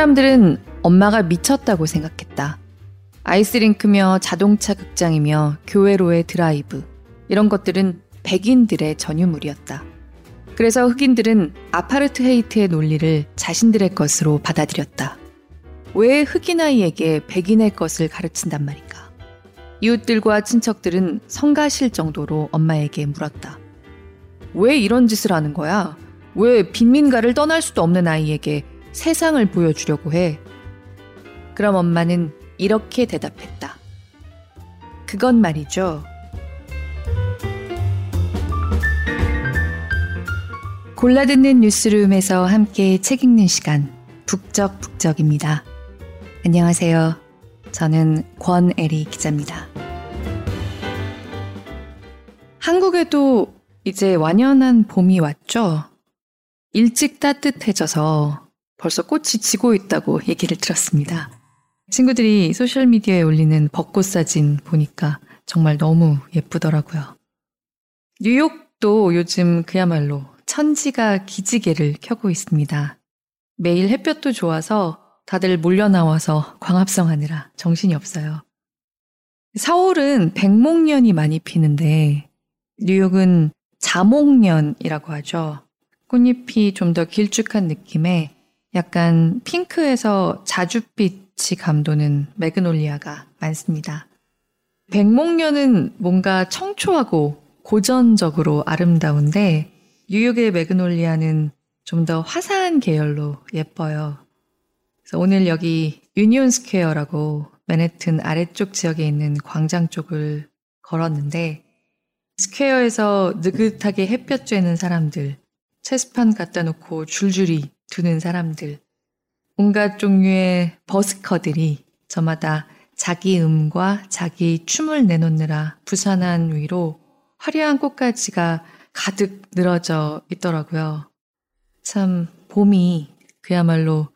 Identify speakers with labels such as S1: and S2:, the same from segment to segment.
S1: 사람들은 엄마가 미쳤다고 생각했다. 아이스링크며 자동차 극장이며 교회로의 드라이브. 이런 것들은 백인들의 전유물이었다. 그래서 흑인들은 아파르트 헤이트의 논리를 자신들의 것으로 받아들였다. 왜 흑인 아이에게 백인의 것을 가르친단 말인가? 이웃들과 친척들은 성가실 정도로 엄마에게 물었다. 왜 이런 짓을 하는 거야? 왜 빈민가를 떠날 수도 없는 아이에게 세상을 보여주려고 해? 그럼 엄마는 이렇게 대답했다. 그건 말이죠. 골라듣는 뉴스룸에서 함께 책 읽는 시간, 북적북적입니다. 안녕하세요. 저는 권애리 기자입니다. 한국에도 이제 완연한 봄이 왔죠? 일찍 따뜻해져서 벌써 꽃이 지고 있다고 얘기를 들었습니다. 친구들이 소셜미디어에 올리는 벚꽃 사진 보니까 정말 너무 예쁘더라고요. 뉴욕도 요즘 그야말로 천지가 기지개를 켜고 있습니다. 매일 햇볕도 좋아서 다들 몰려 나와서 광합성 하느라 정신이 없어요. 4월은 백목련이 많이 피는데 뉴욕은 자목련이라고 하죠. 꽃잎이 좀 더 길쭉한 느낌의 약간 핑크에서 자줏빛이 감도는 매그놀리아가 많습니다. 백목련은 뭔가 청초하고 고전적으로 아름다운데 뉴욕의 매그놀리아는 좀 더 화사한 계열로 예뻐요. 그래서 오늘 여기 유니온 스퀘어라고 맨해튼 아래쪽 지역에 있는 광장 쪽을 걸었는데 스퀘어에서 느긋하게 햇볕 쬐는 사람들, 체스판 갖다 놓고 줄줄이 두는 사람들, 온갖 종류의 버스커들이 저마다 자기 음악과 자기 춤을 내놓느라 부산한 위로 화려한 꽃가지가 가득 늘어져 있더라고요. 참, 봄이 그야말로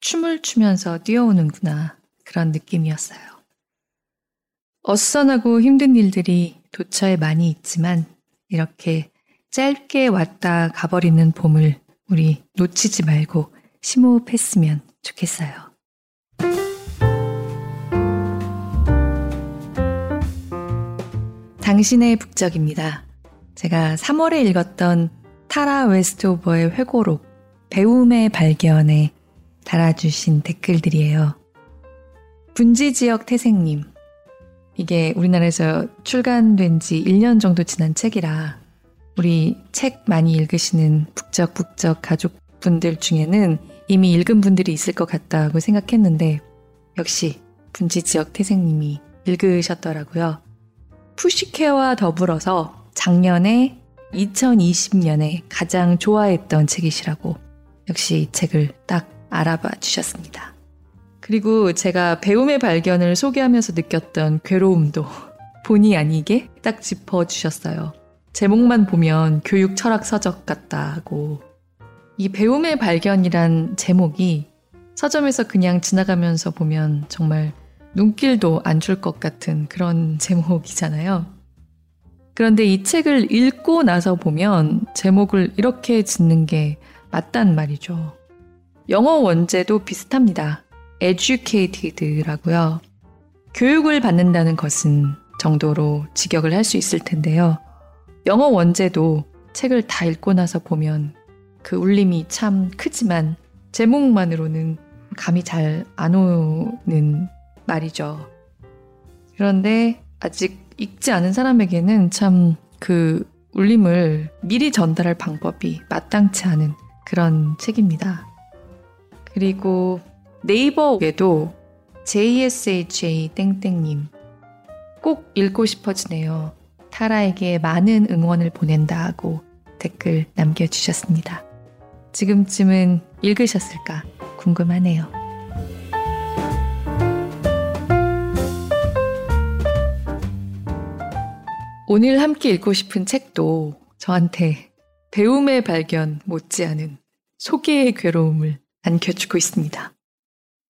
S1: 춤을 추면서 뛰어오는구나. 그런 느낌이었어요. 어수선하고 힘든 일들이 도처에 많이 있지만 이렇게 짧게 왔다 가버리는 봄을 우리 놓치지 말고 심호흡했으면 좋겠어요. 당신의 북적입니다. 제가 3월에 읽었던 타라 웨스트오버의 회고록 배움의 발견에 달아주신 댓글들이에요. 분지 지역 태생님. 이게 우리나라에서 출간된 지 1년 정도 지난 책이라 우리 책 많이 읽으시는 북적북적 가족분들 중에는 이미 읽은 분들이 있을 것 같다고 생각했는데 역시 분지 지역 태생님이 읽으셨더라고요. 푸시케어와 더불어서 작년에 2020년에 가장 좋아했던 책이시라고 역시 이 책을 딱 알아봐 주셨습니다. 그리고 제가 배움의 발견을 소개하면서 느꼈던 괴로움도 본의 아니게 딱 짚어 주셨어요. 제목만 보면 교육 철학 서적 같다고. 이 배움의 발견이란 제목이 서점에서 그냥 지나가면서 보면 정말 눈길도 안 줄 것 같은 그런 제목이잖아요. 그런데 이 책을 읽고 나서 보면 제목을 이렇게 짓는 게 맞단 말이죠. 영어 원제도 비슷합니다. educated라고요. 교육을 받는다는 것은 정도로 직역을 할 수 있을 텐데요. 영어 원제도 책을 다 읽고 나서 보면 그 울림이 참 크지만 제목만으로는 감이 잘 안 오는 말이죠. 그런데 아직 읽지 않은 사람에게는 참 그 울림을 미리 전달할 방법이 마땅치 않은 그런 책입니다. 그리고 네이버에도 JSHA 땡땡님 꼭 읽고 싶어지네요. 타라에게 많은 응원을 보낸다고 댓글 남겨주셨습니다. 지금쯤은 읽으셨을까 궁금하네요. 오늘 함께 읽고 싶은 책도 저한테 배움의 발견 못지않은 소개의 괴로움을 안겨주고 있습니다.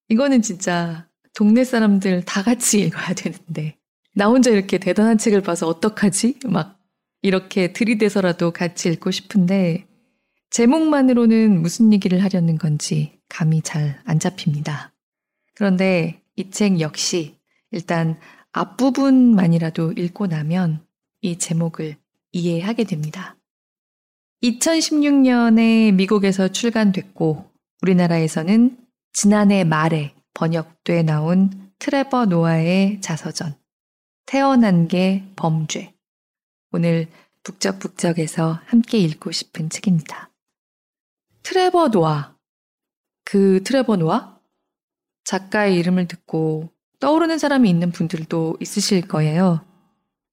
S1: 이거는 진짜 동네 사람들 다 같이 읽어야 되는데 나 혼자 이렇게 대단한 책을 봐서 어떡하지? 막 이렇게 들이대서라도 같이 읽고 싶은데 제목만으로는 무슨 얘기를 하려는 건지 감이 잘 안 잡힙니다. 그런데 이 책 역시 일단 앞부분만이라도 읽고 나면 이 제목을 이해하게 됩니다. 2016년에 미국에서 출간됐고 우리나라에서는 지난해 말에 번역돼 나온 트레버 노아의 자서전 태어난 게 범죄 오늘 북적북적에서 함께 읽고 싶은 책입니다. 트레버 노아 그 트레버 노아? 작가의 이름을 듣고 떠오르는 사람이 있는 분들도 있으실 거예요.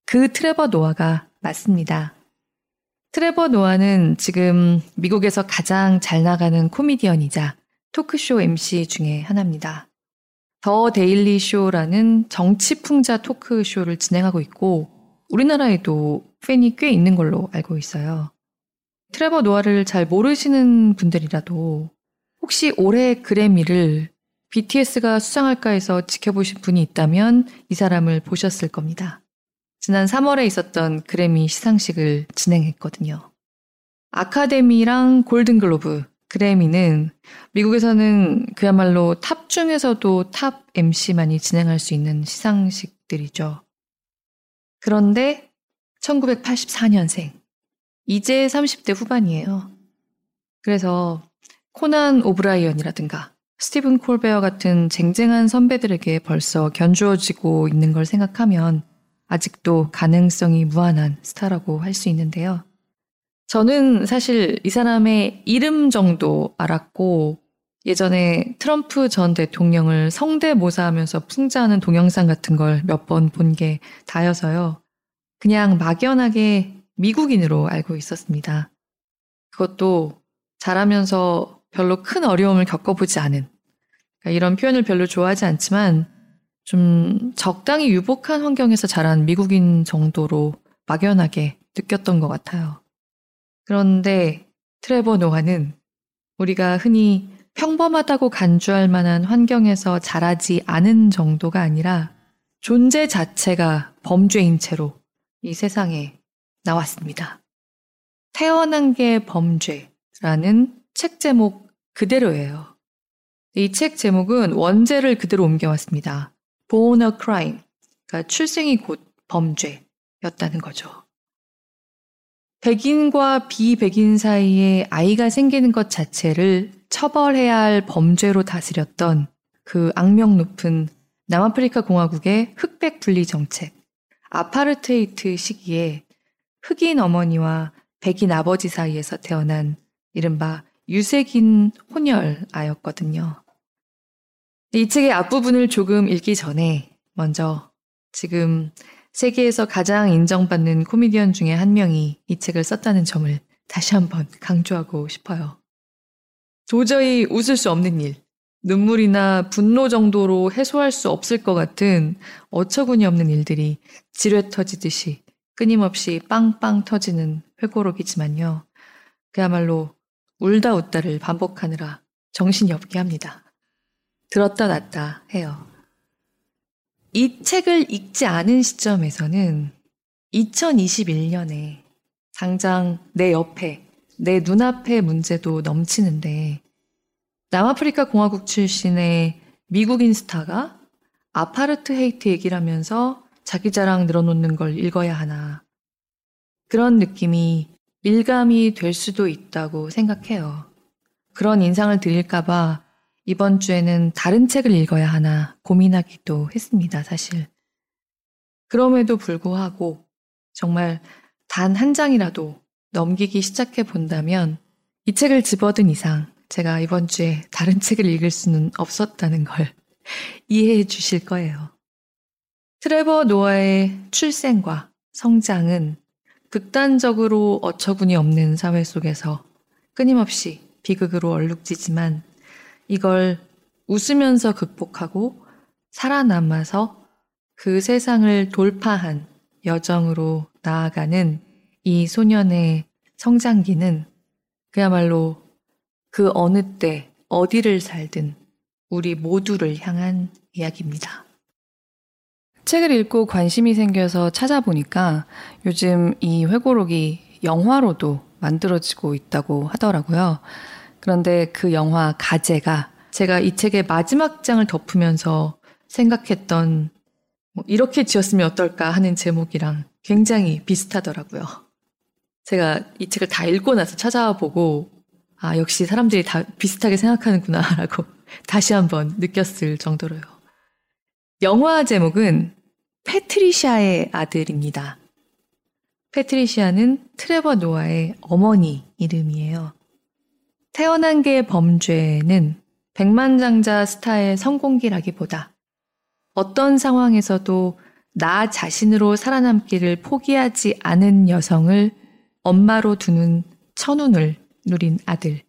S1: 그 트레버 노아가 맞습니다. 트레버 노아는 지금 미국에서 가장 잘 나가는 코미디언이자 토크쇼 MC 중에 하나입니다. 더 데일리 쇼라는 정치 풍자 토크쇼를 진행하고 있고 우리나라에도 팬이 꽤 있는 걸로 알고 있어요. 트레버 노아를 잘 모르시는 분들이라도 혹시 올해 그래미를 BTS가 수상할까 해서 지켜보신 분이 있다면 이 사람을 보셨을 겁니다. 지난 3월에 있었던 그래미 시상식을 진행했거든요. 아카데미랑 골든글로브, 그래미는 미국에서는 그야말로 탑 중에서도 탑 MC만이 진행할 수 있는 시상식들이죠. 그런데 1984년생, 이제 30대 후반이에요. 그래서 코난 오브라이언이라든가 스티븐 콜베어 같은 쟁쟁한 선배들에게 벌써 견주어지고 있는 걸 생각하면 아직도 가능성이 무한한 스타라고 할 수 있는데요. 저는 사실 이 사람의 이름 정도 알았고 예전에 트럼프 전 대통령을 성대모사하면서 풍자하는 동영상 같은 걸 몇 번 본 게 다여서요. 그냥 막연하게 미국인으로 알고 있었습니다. 그것도 잘하면서 별로 큰 어려움을 겪어보지 않은 그러니까 이런 표현을 별로 좋아하지 않지만 좀 적당히 유복한 환경에서 자란 미국인 정도로 막연하게 느꼈던 것 같아요. 그런데 트레버 노아는 우리가 흔히 평범하다고 간주할 만한 환경에서 자라지 않은 정도가 아니라 존재 자체가 범죄인 채로 이 세상에 나왔습니다. 태어난 게 범죄라는 책 제목 그대로예요. 이 책 제목은 원제를 그대로 옮겨왔습니다. Born a crime. 그러니까 출생이 곧 범죄였다는 거죠. 백인과 비백인 사이에 아이가 생기는 것 자체를 처벌해야 할 범죄로 다스렸던 그 악명 높은 남아프리카 공화국의 흑백 분리 정책, 아파르테이트 시기에 흑인 어머니와 백인 아버지 사이에서 태어난 이른바 유색인 혼혈아였거든요. 이 책의 앞부분을 조금 읽기 전에 먼저 지금 세계에서 가장 인정받는 코미디언 중에 한 명이 이 책을 썼다는 점을 다시 한번 강조하고 싶어요. 도저히 웃을 수 없는 일, 눈물이나 분노 정도로 해소할 수 없을 것 같은 어처구니 없는 일들이 지뢰 터지듯이 끊임없이 빵빵 터지는 회고록이지만요. 그야말로 울다 웃다를 반복하느라 정신이 없게 합니다. 들었다 놨다 해요. 이 책을 읽지 않은 시점에서는 2021년에 당장 내 옆에, 내 눈앞의 문제도 넘치는데 남아프리카 공화국 출신의 미국인 스타가 아파르트 헤이트 얘기를 하면서 자기 자랑 늘어놓는 걸 읽어야 하나. 그런 느낌이 밀감이 될 수도 있다고 생각해요. 그런 인상을 드릴까봐 이번 주에는 다른 책을 읽어야 하나 고민하기도 했습니다, 사실. 그럼에도 불구하고 정말 단 한 장이라도 넘기기 시작해 본다면 이 책을 집어든 이상 제가 이번 주에 다른 책을 읽을 수는 없었다는 걸 이해해 주실 거예요. 트레버 노아의 출생과 성장은 극단적으로 어처구니 없는 사회 속에서 끊임없이 비극으로 얼룩지지만 이걸 웃으면서 극복하고 살아남아서 그 세상을 돌파한 여정으로 나아가는 이 소년의 성장기는 그야말로 그 어느 때 어디를 살든 우리 모두를 향한 이야기입니다. 책을 읽고 관심이 생겨서 찾아보니까 요즘 이 회고록이 영화로도 만들어지고 있다고 하더라고요. 그런데 그 영화 가제가 제가 이 책의 마지막 장을 덮으면서 생각했던 뭐 이렇게 지었으면 어떨까 하는 제목이랑 굉장히 비슷하더라고요. 제가 이 책을 다 읽고 나서 찾아보고 아 역시 사람들이 다 비슷하게 생각하는구나라고 다시 한번 느꼈을 정도로요. 영화 제목은 패트리샤의 아들입니다. 패트리시아는 트레버 노아의 어머니 이름이에요. 태어난 게 범죄는 백만장자 스타의 성공기라기보다 어떤 상황에서도 나 자신으로 살아남기를 포기하지 않은 여성을 엄마로 두는 천운을 누린 아들.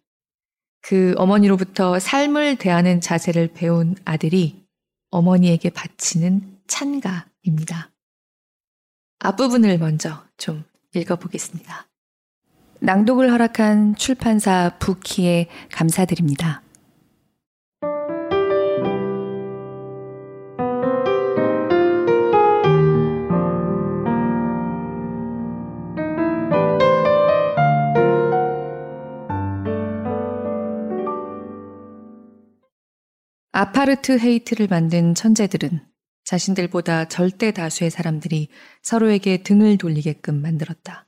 S1: 그 어머니로부터 삶을 대하는 자세를 배운 아들이 어머니에게 바치는 찬가입니다. 앞부분을 먼저 좀 읽어보겠습니다. 낭독을 허락한 출판사 부키에 감사드립니다. 아파르트 헤이트를 만든 천재들은 자신들보다 절대 다수의 사람들이 서로에게 등을 돌리게끔 만들었다.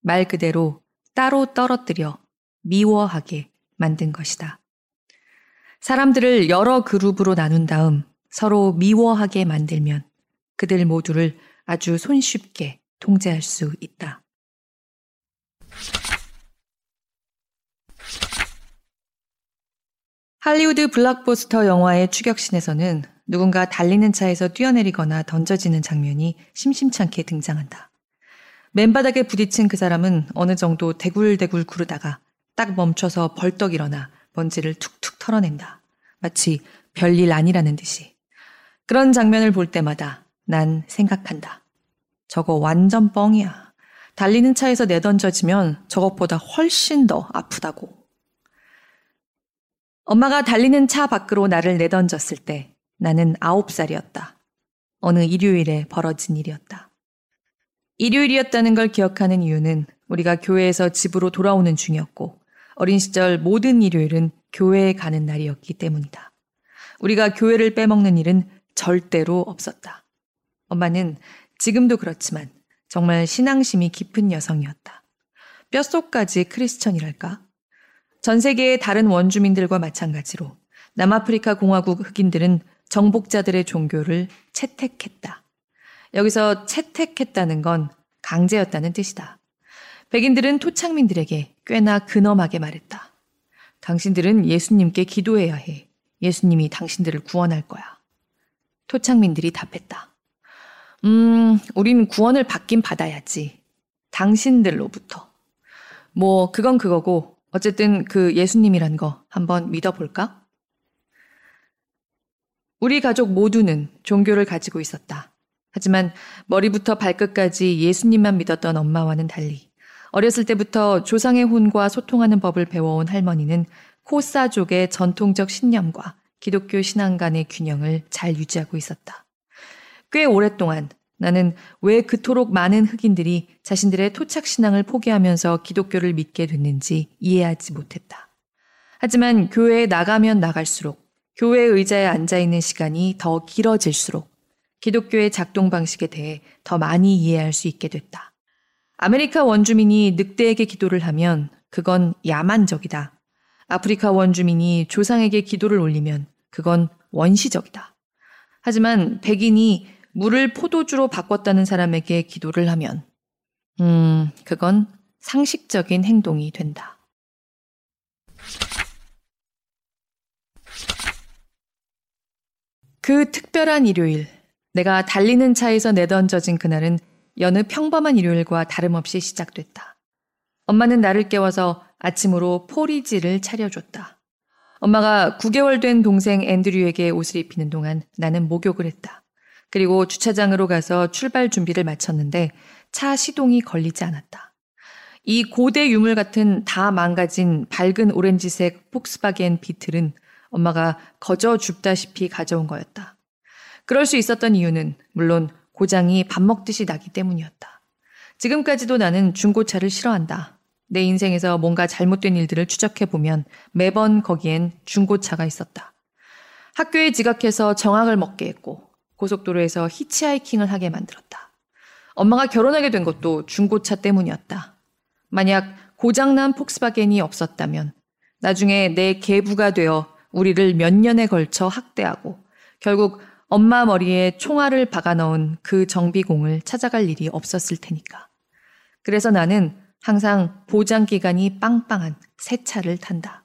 S1: 말 그대로 따로 떨어뜨려 미워하게 만든 것이다. 사람들을 여러 그룹으로 나눈 다음 서로 미워하게 만들면 그들 모두를 아주 손쉽게 통제할 수 있다. 할리우드 블락버스터 영화의 추격신에서는 누군가 달리는 차에서 뛰어내리거나 던져지는 장면이 심심찮게 등장한다. 맨바닥에 부딪힌 그 사람은 어느 정도 대굴대굴 구르다가 딱 멈춰서 벌떡 일어나 먼지를 툭툭 털어낸다. 마치 별일 아니라는 듯이. 그런 장면을 볼 때마다 난 생각한다. 저거 완전 뻥이야. 달리는 차에서 내던져지면 저것보다 훨씬 더 아프다고. 엄마가 달리는 차 밖으로 나를 내던졌을 때 나는 아홉 살이었다. 어느 일요일에 벌어진 일이었다. 일요일이었다는 걸 기억하는 이유는 우리가 교회에서 집으로 돌아오는 중이었고 어린 시절 모든 일요일은 교회에 가는 날이었기 때문이다. 우리가 교회를 빼먹는 일은 절대로 없었다. 엄마는 지금도 그렇지만 정말 신앙심이 깊은 여성이었다. 뼛속까지 크리스천이랄까? 전 세계의 다른 원주민들과 마찬가지로 남아프리카 공화국 흑인들은 정복자들의 종교를 채택했다. 여기서 채택했다는 건 강제였다는 뜻이다. 백인들은 토착민들에게 꽤나 근엄하게 말했다. 당신들은 예수님께 기도해야 해. 예수님이 당신들을 구원할 거야. 토착민들이 답했다. 음, 우린 구원을 받긴 받아야지. 당신들로부터. 뭐, 그건 그거고, 어쨌든 그 예수님이란 거 한번 믿어볼까? 우리 가족 모두는 종교를 가지고 있었다. 하지만 머리부터 발끝까지 예수님만 믿었던 엄마와는 달리 어렸을 때부터 조상의 혼과 소통하는 법을 배워온 할머니는 코사족의 전통적 신념과 기독교 신앙 간의 균형을 잘 유지하고 있었다. 꽤 오랫동안 나는 왜 그토록 많은 흑인들이 자신들의 토착 신앙을 포기하면서 기독교를 믿게 됐는지 이해하지 못했다. 하지만 교회에 나가면 나갈수록 교회 의자에 앉아 있는 시간이 더 길어질수록 기독교의 작동 방식에 대해 더 많이 이해할 수 있게 됐다. 아메리카 원주민이 늑대에게 기도를 하면 그건 야만적이다. 아프리카 원주민이 조상에게 기도를 올리면 그건 원시적이다. 하지만 백인이 물을 포도주로 바꿨다는 사람에게 기도를 하면, 음, 그건 상식적인 행동이 된다. 그 특별한 일요일, 내가 달리는 차에서 내던져진 그날은 여느 평범한 일요일과 다름없이 시작됐다. 엄마는 나를 깨워서 아침으로 포리지를 차려줬다. 엄마가 9개월 된 동생 앤드류에게 옷을 입히는 동안 나는 목욕을 했다. 그리고 주차장으로 가서 출발 준비를 마쳤는데 차 시동이 걸리지 않았다. 이 고대 유물 같은 다 망가진 밝은 오렌지색 폭스바겐 비틀은 엄마가 거저 줍다시피 가져온 거였다. 그럴 수 있었던 이유는 물론 고장이 밥 먹듯이 나기 때문이었다. 지금까지도 나는 중고차를 싫어한다. 내 인생에서 뭔가 잘못된 일들을 추적해보면 매번 거기엔 중고차가 있었다. 학교에 지각해서 정학을 먹게 했고 고속도로에서 히치하이킹을 하게 만들었다. 엄마가 결혼하게 된 것도 중고차 때문이었다. 만약 고장난 폭스바겐이 없었다면 나중에 내 계부가 되어 우리를 몇 년에 걸쳐 학대하고 결국 엄마 머리에 총알을 박아 넣은 그 정비공을 찾아갈 일이 없었을 테니까. 그래서 나는 항상 보장 기간이 빵빵한 새 차를 탄다.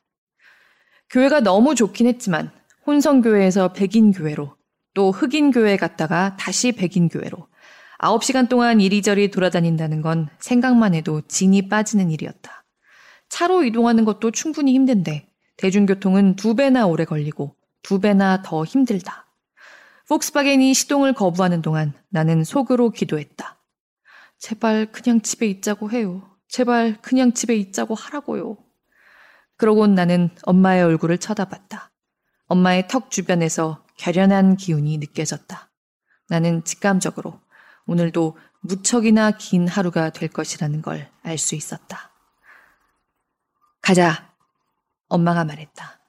S1: 교회가 너무 좋긴 했지만 혼성교회에서 백인교회로 또 흑인교회 갔다가 다시 백인교회로 9시간 동안 이리저리 돌아다닌다는 건 생각만 해도 진이 빠지는 일이었다. 차로 이동하는 것도 충분히 힘든데 대중교통은 두 배나 오래 걸리고 두 배나 더 힘들다. 폭스바겐이 시동을 거부하는 동안 나는 속으로 기도했다. 제발 그냥 집에 있자고 해요. 제발 그냥 집에 있자고 하라고요. 그러곤 나는 엄마의 얼굴을 쳐다봤다. 엄마의 턱 주변에서 결연한 기운이 느껴졌다. 나는 직감적으로 오늘도 무척이나 긴 하루가 될 것이라는 걸 알 수 있었다. 가자. 엄마가 말했다.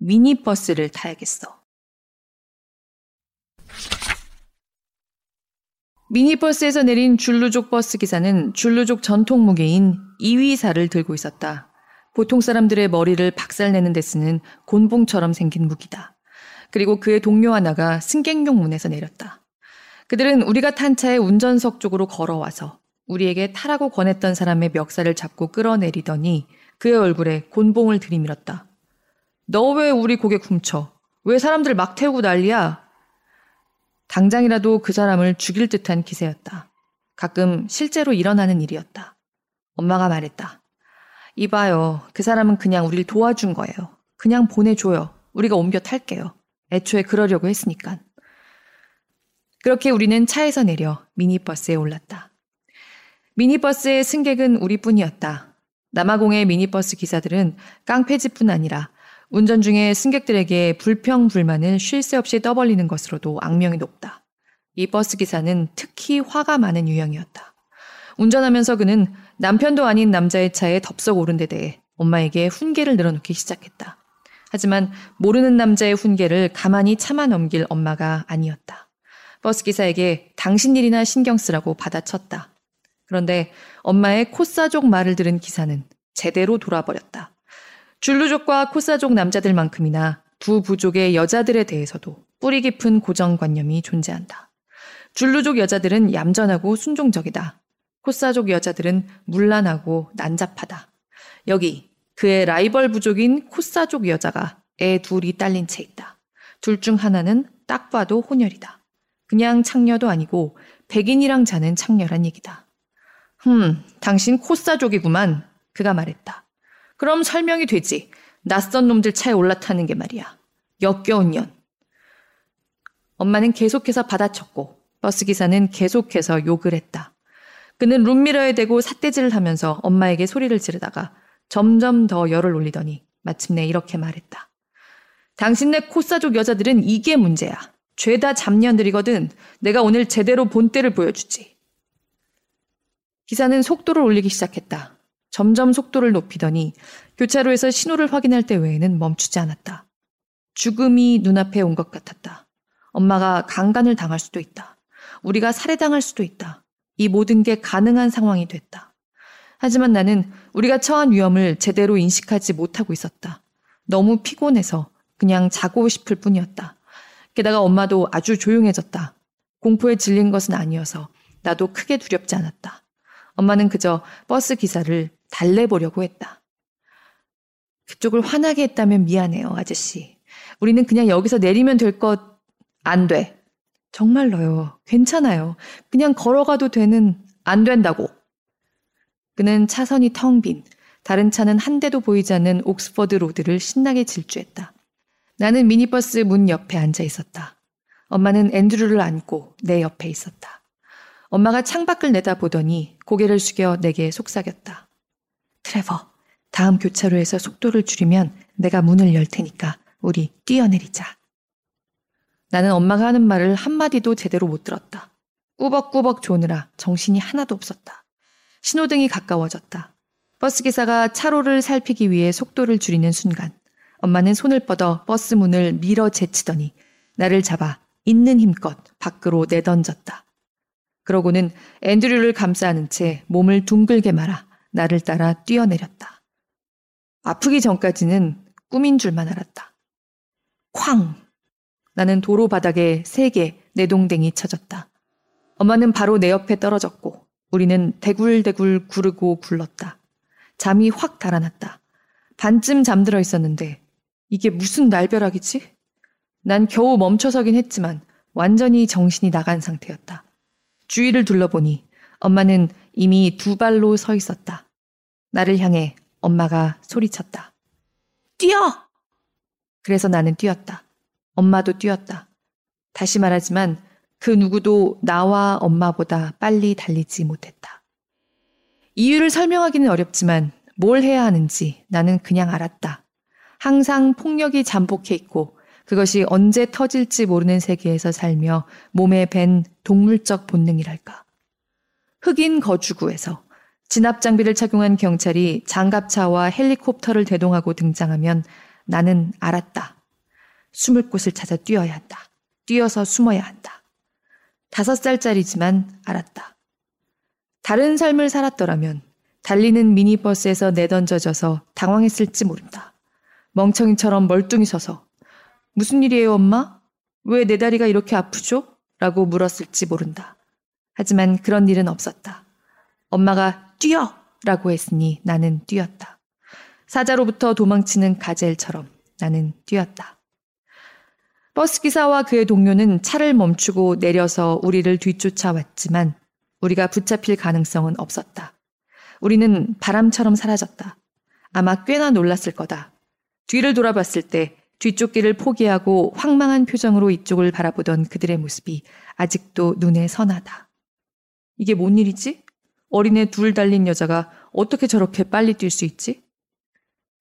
S1: 미니버스를 타야겠어. 미니버스에서 내린 줄루족 버스 기사는 줄루족 전통 무게인 이위사를 들고 있었다. 보통 사람들의 머리를 박살내는 데 쓰는 곤봉처럼 생긴 무기다. 그리고 그의 동료 하나가 승객용 문에서 내렸다. 그들은 우리가 탄 차의 운전석 쪽으로 걸어와서 우리에게 타라고 권했던 사람의 멱살을 잡고 끌어내리더니 그의 얼굴에 곤봉을 들이밀었다. 너 왜 우리 고개 훔쳐? 왜 사람들 막 태우고 난리야? 당장이라도 그 사람을 죽일 듯한 기세였다. 가끔 실제로 일어나는 일이었다. 엄마가 말했다. 이봐요. 그 사람은 그냥 우리를 도와준 거예요. 그냥 보내줘요. 우리가 옮겨 탈게요. 애초에 그러려고 했으니까. 그렇게 우리는 차에서 내려 미니버스에 올랐다. 미니버스의 승객은 우리뿐이었다. 남아공의 미니버스 기사들은 깡패짓뿐 아니라 운전 중에 승객들에게 불평 불만을 쉴 새 없이 떠벌리는 것으로도 악명이 높다. 이 버스 기사는 특히 화가 많은 유형이었다. 운전하면서 그는 남편도 아닌 남자의 차에 덥석 오른 데 대해 엄마에게 훈계를 늘어놓기 시작했다. 하지만 모르는 남자의 훈계를 가만히 참아 넘길 엄마가 아니었다. 버스 기사에게 당신 일이나 신경 쓰라고 받아쳤다. 그런데 엄마의 코사족 말을 들은 기사는 제대로 돌아버렸다. 줄루족과 코사족 남자들만큼이나 두 부족의 여자들에 대해서도 뿌리 깊은 고정관념이 존재한다. 줄루족 여자들은 얌전하고 순종적이다. 코사족 여자들은 문란하고 난잡하다. 여기 그의 라이벌 부족인 코사족 여자가 애 둘이 딸린 채 있다. 둘 중 하나는 딱 봐도 혼혈이다. 그냥 창녀도 아니고 백인이랑 자는 창녀란 얘기다. 흠, 당신 코사족이구만. 그가 말했다. 그럼 설명이 되지. 낯선 놈들 차에 올라타는 게 말이야. 역겨운 년. 엄마는 계속해서 받아쳤고 버스 기사는 계속해서 욕을 했다. 그는 룸미러에 대고 삿대질을 하면서 엄마에게 소리를 지르다가 점점 더 열을 올리더니 마침내 이렇게 말했다. 당신네 코사족 여자들은 이게 문제야. 죄다 잡년들이거든. 내가 오늘 제대로 본때를 보여주지. 기사는 속도를 올리기 시작했다. 점점 속도를 높이더니 교차로에서 신호를 확인할 때 외에는 멈추지 않았다. 죽음이 눈앞에 온 것 같았다. 엄마가 강간을 당할 수도 있다. 우리가 살해당할 수도 있다. 이 모든 게 가능한 상황이 됐다. 하지만 나는 우리가 처한 위험을 제대로 인식하지 못하고 있었다. 너무 피곤해서 그냥 자고 싶을 뿐이었다. 게다가 엄마도 아주 조용해졌다. 공포에 질린 것은 아니어서 나도 크게 두렵지 않았다. 엄마는 그저 버스 기사를 달래보려고 했다. 그쪽을 화나게 했다면 미안해요, 아저씨. 우리는 그냥 여기서 내리면 될 것, 안 돼. 정말로요. 괜찮아요. 그냥 걸어가도 되는, 안 된다고. 그는 차선이 텅 빈, 다른 차는 한 대도 보이지 않는 옥스퍼드 로드를 신나게 질주했다. 나는 미니버스 문 옆에 앉아 있었다. 엄마는 앤드루를 안고 내 옆에 있었다. 엄마가 창밖을 내다보더니 고개를 숙여 내게 속삭였다. 트레버, 다음 교차로에서 속도를 줄이면 내가 문을 열 테니까 우리 뛰어내리자. 나는 엄마가 하는 말을 한마디도 제대로 못 들었다. 꾸벅꾸벅 조느라 정신이 하나도 없었다. 신호등이 가까워졌다. 버스기사가 차로를 살피기 위해 속도를 줄이는 순간 엄마는 손을 뻗어 버스 문을 밀어 제치더니 나를 잡아 있는 힘껏 밖으로 내던졌다. 그러고는 앤드류를 감싸 안은 채 몸을 둥글게 말아 나를 따라 뛰어내렸다. 아프기 전까지는 꿈인 줄만 알았다. 쾅! 나는 도로 바닥에 세게 내동댕이 쳐졌다. 엄마는 바로 내 옆에 떨어졌고 우리는 대굴대굴 구르고 굴렀다. 잠이 확 달아났다. 반쯤 잠들어 있었는데 이게 무슨 날벼락이지? 난 겨우 멈춰서긴 했지만 완전히 정신이 나간 상태였다. 주위를 둘러보니 엄마는 이미 두 발로 서 있었다. 나를 향해 엄마가 소리쳤다. 뛰어! 그래서 나는 뛰었다. 엄마도 뛰었다. 다시 말하지만 그 누구도 나와 엄마보다 빨리 달리지 못했다. 이유를 설명하기는 어렵지만 뭘 해야 하는지 나는 그냥 알았다. 항상 폭력이 잠복해 있고 그것이 언제 터질지 모르는 세계에서 살며 몸에 밴 동물적 본능이랄까. 흑인 거주구에서 진압 장비를 착용한 경찰이 장갑차와 헬리콥터를 대동하고 등장하면 나는 알았다. 숨을 곳을 찾아 뛰어야 한다. 뛰어서 숨어야 한다. 다섯 살짜리지만 알았다. 다른 삶을 살았더라면 달리는 미니버스에서 내던져져서 당황했을지 모른다. 멍청이처럼 멀뚱히 서서 무슨 일이에요, 엄마? 왜 내 다리가 이렇게 아프죠? 라고 물었을지 모른다. 하지만 그런 일은 없었다. 엄마가 뛰어! 라고 했으니 나는 뛰었다. 사자로부터 도망치는 가젤처럼 나는 뛰었다. 버스 기사와 그의 동료는 차를 멈추고 내려서 우리를 뒤쫓아왔지만 우리가 붙잡힐 가능성은 없었다. 우리는 바람처럼 사라졌다. 아마 꽤나 놀랐을 거다. 뒤를 돌아봤을 때 뒤쫓기를 포기하고 황망한 표정으로 이쪽을 바라보던 그들의 모습이 아직도 눈에 선하다. 이게 뭔 일이지? 어린애 둘 달린 여자가 어떻게 저렇게 빨리 뛸 수 있지?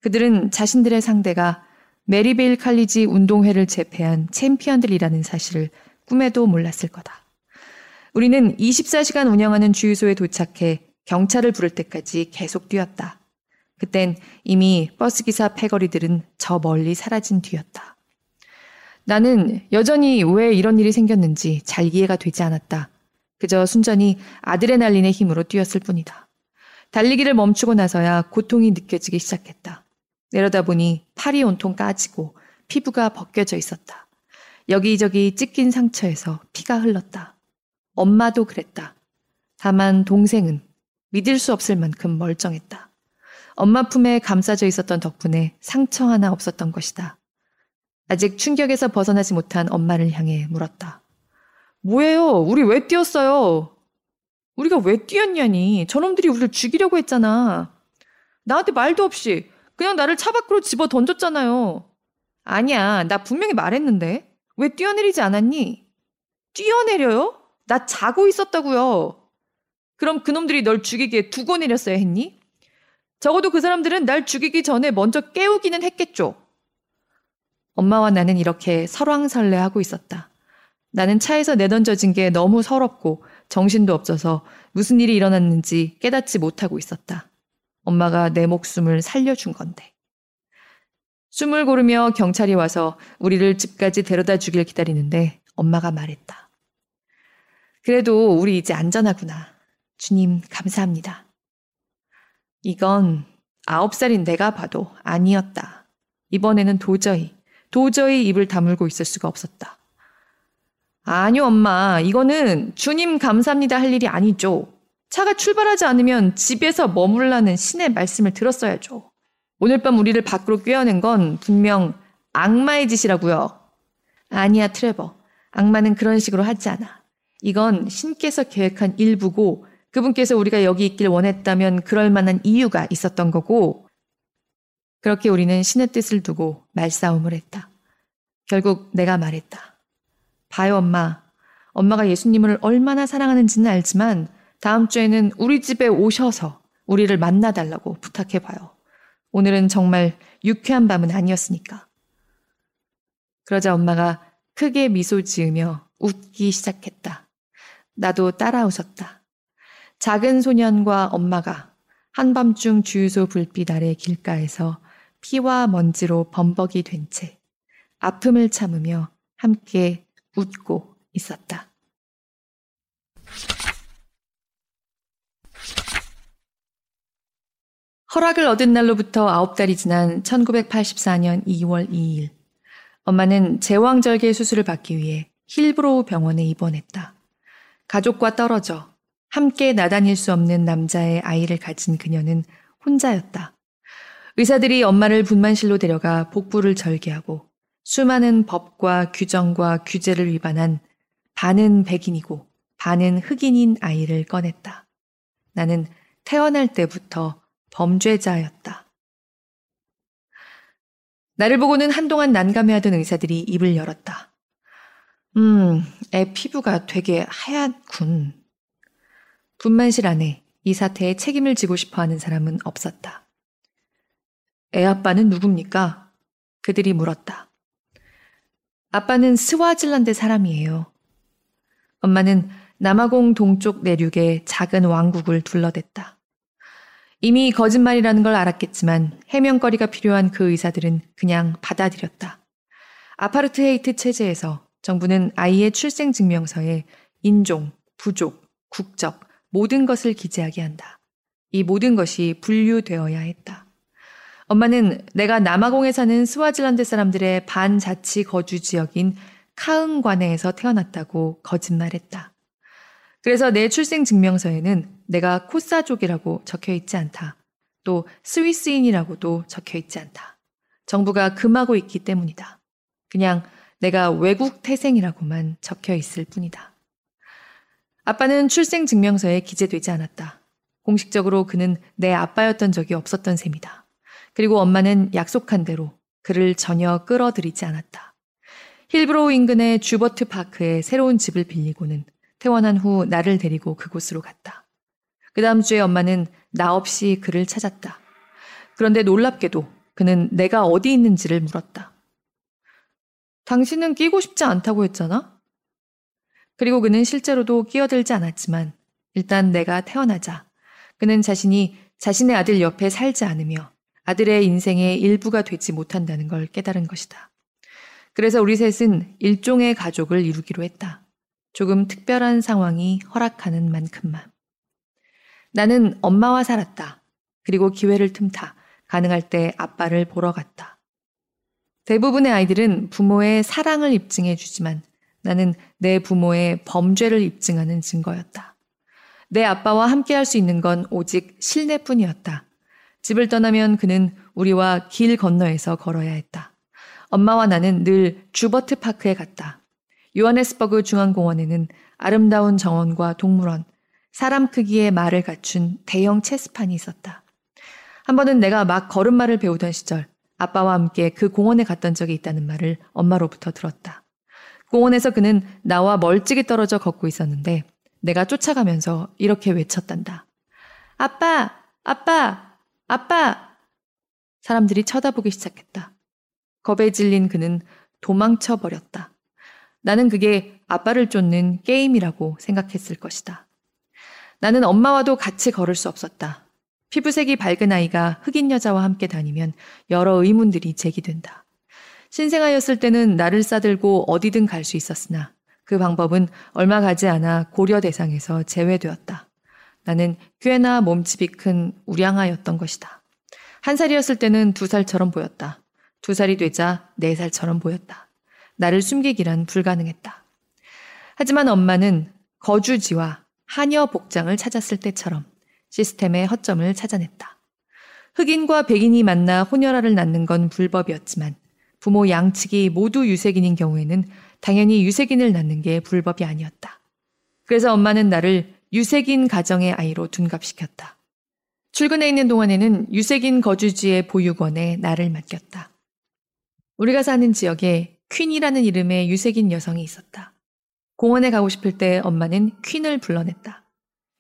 S1: 그들은 자신들의 상대가 메리베일 칼리지 운동회를 제패한 챔피언들이라는 사실을 꿈에도 몰랐을 거다. 우리는 24시간 운영하는 주유소에 도착해 경찰을 부를 때까지 계속 뛰었다. 그땐 이미 버스기사 패거리들은 저 멀리 사라진 뒤였다. 나는 여전히 왜 이런 일이 생겼는지 잘 이해가 되지 않았다. 그저 순전히 아드레날린의 힘으로 뛰었을 뿐이다. 달리기를 멈추고 나서야 고통이 느껴지기 시작했다. 내려다 보니 팔이 온통 까지고 피부가 벗겨져 있었다. 여기저기 찢긴 상처에서 피가 흘렀다. 엄마도 그랬다. 다만 동생은 믿을 수 없을 만큼 멀쩡했다. 엄마 품에 감싸져 있었던 덕분에 상처 하나 없었던 것이다. 아직 충격에서 벗어나지 못한 엄마를 향해 물었다. 뭐예요? 우리 왜 뛰었어요? 우리가 왜 뛰었냐니. 저놈들이 우리를 죽이려고 했잖아. 나한테 말도 없이 그냥 나를 차 밖으로 집어 던졌잖아요. 아니야. 나 분명히 말했는데. 왜 뛰어내리지 않았니? 뛰어내려요? 나 자고 있었다고요. 그럼 그놈들이 널 죽이기에 두고 내렸어야 했니? 적어도 그 사람들은 날 죽이기 전에 먼저 깨우기는 했겠죠. 엄마와 나는 이렇게 설왕설래하고 있었다. 나는 차에서 내던져진 게 너무 서럽고 정신도 없어서 무슨 일이 일어났는지 깨닫지 못하고 있었다. 엄마가 내 목숨을 살려준 건데. 숨을 고르며 경찰이 와서 우리를 집까지 데려다 주길 기다리는데 엄마가 말했다. 그래도 우리 이제 안전하구나. 주님, 감사합니다. 이건 아홉 살인 내가 봐도 아니었다. 이번에는 도저히, 도저히 입을 다물고 있을 수가 없었다. 아니요, 엄마. 이거는 주님 감사합니다 할 일이 아니죠. 차가 출발하지 않으면 집에서 머물라는 신의 말씀을 들었어야죠. 오늘 밤 우리를 밖으로 꿰어낸 건 분명 악마의 짓이라고요. 아니야, 트레버. 악마는 그런 식으로 하지 않아. 이건 신께서 계획한 일부고 그분께서 우리가 여기 있길 원했다면 그럴 만한 이유가 있었던 거고 그렇게 우리는 신의 뜻을 두고 말싸움을 했다. 결국 내가 말했다. 봐요, 엄마. 엄마가 예수님을 얼마나 사랑하는지는 알지만 다음 주에는 우리 집에 오셔서 우리를 만나달라고 부탁해봐요. 오늘은 정말 유쾌한 밤은 아니었으니까. 그러자 엄마가 크게 미소 지으며 웃기 시작했다. 나도 따라 웃었다. 작은 소년과 엄마가 한밤중 주유소 불빛 아래 길가에서 피와 먼지로 범벅이 된 채 아픔을 참으며 함께 웃고 있었다. 허락을 얻은 날로부터 9달이 지난 1984년 2월 2일, 엄마는 제왕절개 수술을 받기 위해 힐브로우 병원에 입원했다. 가족과 떨어져 함께 나다닐 수 없는 남자의 아이를 가진 그녀는 혼자였다. 의사들이 엄마를 분만실로 데려가 복부를 절개하고 수많은 법과 규정과 규제를 위반한 반은 백인이고 반은 흑인인 아이를 꺼냈다. 나는 태어날 때부터 범죄자였다. 나를 보고는 한동안 난감해하던 의사들이 입을 열었다. 음, 애 피부가 되게 하얗군. 분만실 안에 이 사태에 책임을 지고 싶어 하는 사람은 없었다. 애 아빠는 누굽니까? 그들이 물었다. 아빠는 스와질란드 사람이에요. 엄마는 남아공 동쪽 내륙의 작은 왕국을 둘러댔다. 이미 거짓말이라는 걸 알았겠지만 해명거리가 필요한 그 의사들은 그냥 받아들였다. 아파르트헤이트 체제에서 정부는 아이의 출생 증명서에 인종, 부족, 국적, 모든 것을 기재하게 한다. 이 모든 것이 분류되어야 했다. 엄마는 내가 남아공에 사는 스와질란드 사람들의 반자치 거주 지역인 카응과네에서 태어났다고 거짓말했다. 그래서 내 출생 증명서에는 내가 코사족이라고 적혀 있지 않다. 또 스위스인이라고도 적혀 있지 않다. 정부가 금하고 있기 때문이다. 그냥 내가 외국 태생이라고만 적혀 있을 뿐이다. 아빠는 출생 증명서에 기재되지 않았다. 공식적으로 그는 내 아빠였던 적이 없었던 셈이다. 그리고 엄마는 약속한 대로 그를 전혀 끌어들이지 않았다. 힐브로우 인근의 주버트 파크에 새로운 집을 빌리고는 퇴원한 후 나를 데리고 그곳으로 갔다. 그 다음 주에 엄마는 나 없이 그를 찾았다. 그런데 놀랍게도 그는 내가 어디 있는지를 물었다. 당신은 끼고 싶지 않다고 했잖아? 그리고 그는 실제로도 끼어들지 않았지만 일단 내가 태어나자 그는 자신이 자신의 아들 옆에 살지 않으며 아들의 인생의 일부가 되지 못한다는 걸 깨달은 것이다. 그래서 우리 셋은 일종의 가족을 이루기로 했다. 조금 특별한 상황이 허락하는 만큼만. 나는 엄마와 살았다. 그리고 기회를 틈타 가능할 때 아빠를 보러 갔다. 대부분의 아이들은 부모의 사랑을 입증해 주지만 나는 내 부모의 범죄를 입증하는 증거였다. 내 아빠와 함께 할 수 있는 건 오직 실내뿐이었다. 집을 떠나면 그는 우리와 길 건너에서 걸어야 했다. 엄마와 나는 늘 주버트 파크에 갔다. 요하네스버그 중앙공원에는 아름다운 정원과 동물원, 사람 크기의 말을 갖춘 대형 체스판이 있었다. 한 번은 내가 막 걸음마를 배우던 시절 아빠와 함께 그 공원에 갔던 적이 있다는 말을 엄마로부터 들었다. 공원에서 그는 나와 멀찍이 떨어져 걷고 있었는데 내가 쫓아가면서 이렇게 외쳤단다. 아빠! 아빠! 아빠! 사람들이 쳐다보기 시작했다. 겁에 질린 그는 도망쳐 버렸다. 나는 그게 아빠를 쫓는 게임이라고 생각했을 것이다. 나는 엄마와도 같이 걸을 수 없었다. 피부색이 밝은 아이가 흑인 여자와 함께 다니면 여러 의문들이 제기된다. 신생아였을 때는 나를 싸들고 어디든 갈 수 있었으나 그 방법은 얼마 가지 않아 고려 대상에서 제외되었다. 나는 꽤나 몸집이 큰 우량아였던 것이다. 한 살이었을 때는 두 살처럼 보였다. 두 살이 되자 네 살처럼 보였다. 나를 숨기기란 불가능했다. 하지만 엄마는 거주지와 한여 복장을 찾았을 때처럼 시스템의 허점을 찾아냈다. 흑인과 백인이 만나 혼혈아를 낳는 건 불법이었지만 부모 양측이 모두 유색인인 경우에는 당연히 유색인을 낳는 게 불법이 아니었다. 그래서 엄마는 나를 유색인 가정의 아이로 둔갑시켰다. 출근해 있는 동안에는 유색인 거주지의 보육원에 나를 맡겼다. 우리가 사는 지역에 퀸이라는 이름의 유색인 여성이 있었다. 공원에 가고 싶을 때 엄마는 퀸을 불러냈다.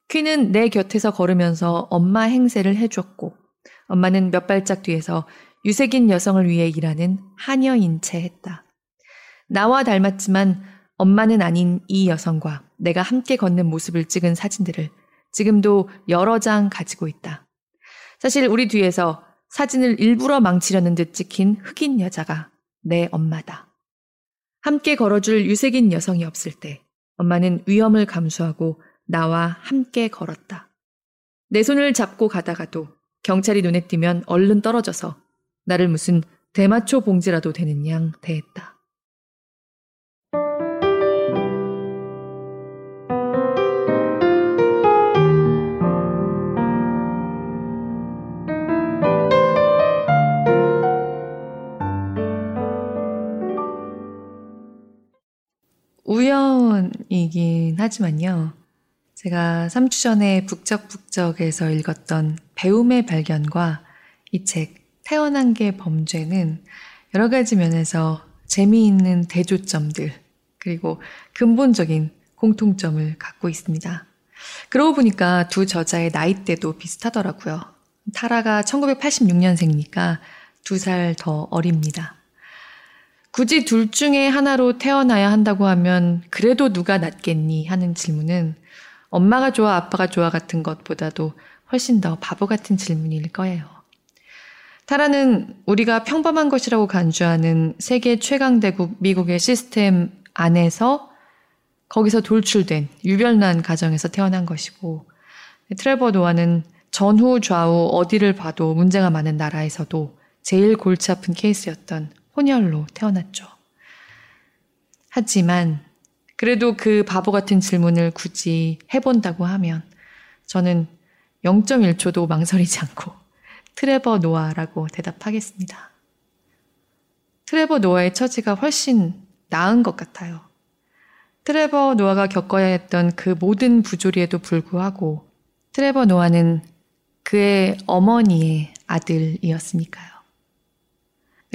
S1: 퀸은 내 곁에서 걸으면서 엄마 행세를 해줬고 엄마는 몇 발짝 뒤에서 유색인 여성을 위해 일하는 채 했다. 나와 닮았지만 엄마는 아닌 이 여성과 내가 함께 걷는 모습을 찍은 사진들을 지금도 여러 장 가지고 있다. 사실 우리 뒤에서 사진을 일부러 망치려는 듯 찍힌 흑인 여자가 내 엄마다. 함께 걸어줄 유색인 여성이 없을 때 엄마는 위험을 감수하고 나와 함께 걸었다. 내 손을 잡고 가다가도 경찰이 눈에 띄면 얼른 떨어져서 나를 무슨 대마초 봉지라도 되는 양 대했다. 우연이긴 하지만요. 제가 3주 전에 북적북적에서 읽었던 배움의 발견과 이 책 태어난 게 범죄는 여러 가지 면에서 재미있는 대조점들 그리고 근본적인 공통점을 갖고 있습니다. 그러고 보니까 두 저자의 나이대도 비슷하더라고요. 타라가 1986년생이니까 두 살 더 어립니다. 굳이 둘 중에 하나로 태어나야 한다고 하면 그래도 누가 낫겠니 하는 질문은 엄마가 좋아 아빠가 좋아 같은 것보다도 훨씬 더 바보 같은 질문일 거예요. 타라는 우리가 평범한 것이라고 간주하는 세계 최강 대국 미국의 시스템 안에서 거기서 돌출된 유별난 가정에서 태어난 것이고 트레버 노아는 전후 좌우 어디를 봐도 문제가 많은 나라에서도 제일 골치 아픈 케이스였던 혼혈로 태어났죠. 하지만 그래도 그 바보 같은 질문을 굳이 해본다고 하면 저는 0.1초도 망설이지 않고 트레버 노아라고 대답하겠습니다. 트레버 노아의 처지가 훨씬 나은 것 같아요. 트레버 노아가 겪어야 했던 그 모든 부조리에도 불구하고 트레버 노아는 그의 어머니의 아들이었으니까요.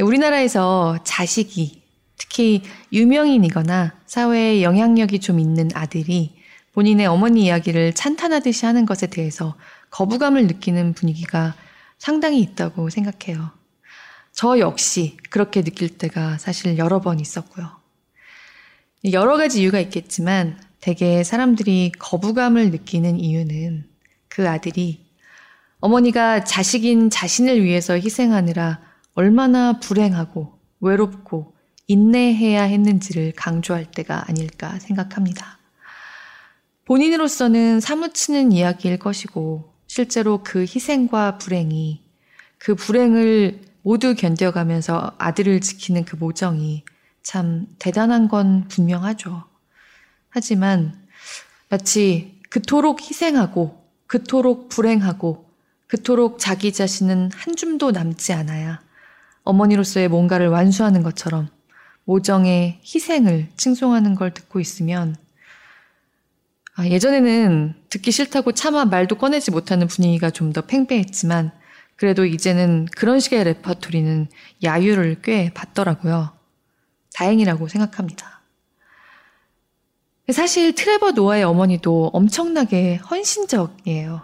S1: 네, 우리나라에서 자식이 특히 유명인이거나 사회에 영향력이 좀 있는 아들이 본인의 어머니 이야기를 찬탄하듯이 하는 것에 대해서 거부감을 느끼는 분위기가 상당히 있다고 생각해요. 저 역시 그렇게 느낄 때가 사실 여러 번 있었고요. 여러 가지 이유가 있겠지만 대개 사람들이 거부감을 느끼는 이유는 그 아들이 어머니가 자식인 자신을 위해서 희생하느라 얼마나 불행하고 외롭고 인내해야 했는지를 강조할 때가 아닐까 생각합니다. 본인으로서는 사무치는 이야기일 것이고 실제로 그 희생과 불행이 그 불행을 모두 견뎌가면서 아들을 지키는 그 모정이 참 대단한 건 분명하죠. 하지만 마치 그토록 희생하고 그토록 불행하고 그토록 자기 자신은 한 줌도 남지 않아야 어머니로서의 뭔가를 완수하는 것처럼 모정의 희생을 칭송하는 걸 듣고 있으면 아, 예전에는 듣기 싫다고 차마 말도 꺼내지 못하는 분위기가 좀 더 팽배했지만 그래도 이제는 그런 식의 레퍼토리는 야유를 꽤 받더라고요. 다행이라고 생각합니다. 사실 트레버 노아의 어머니도 엄청나게 헌신적이에요.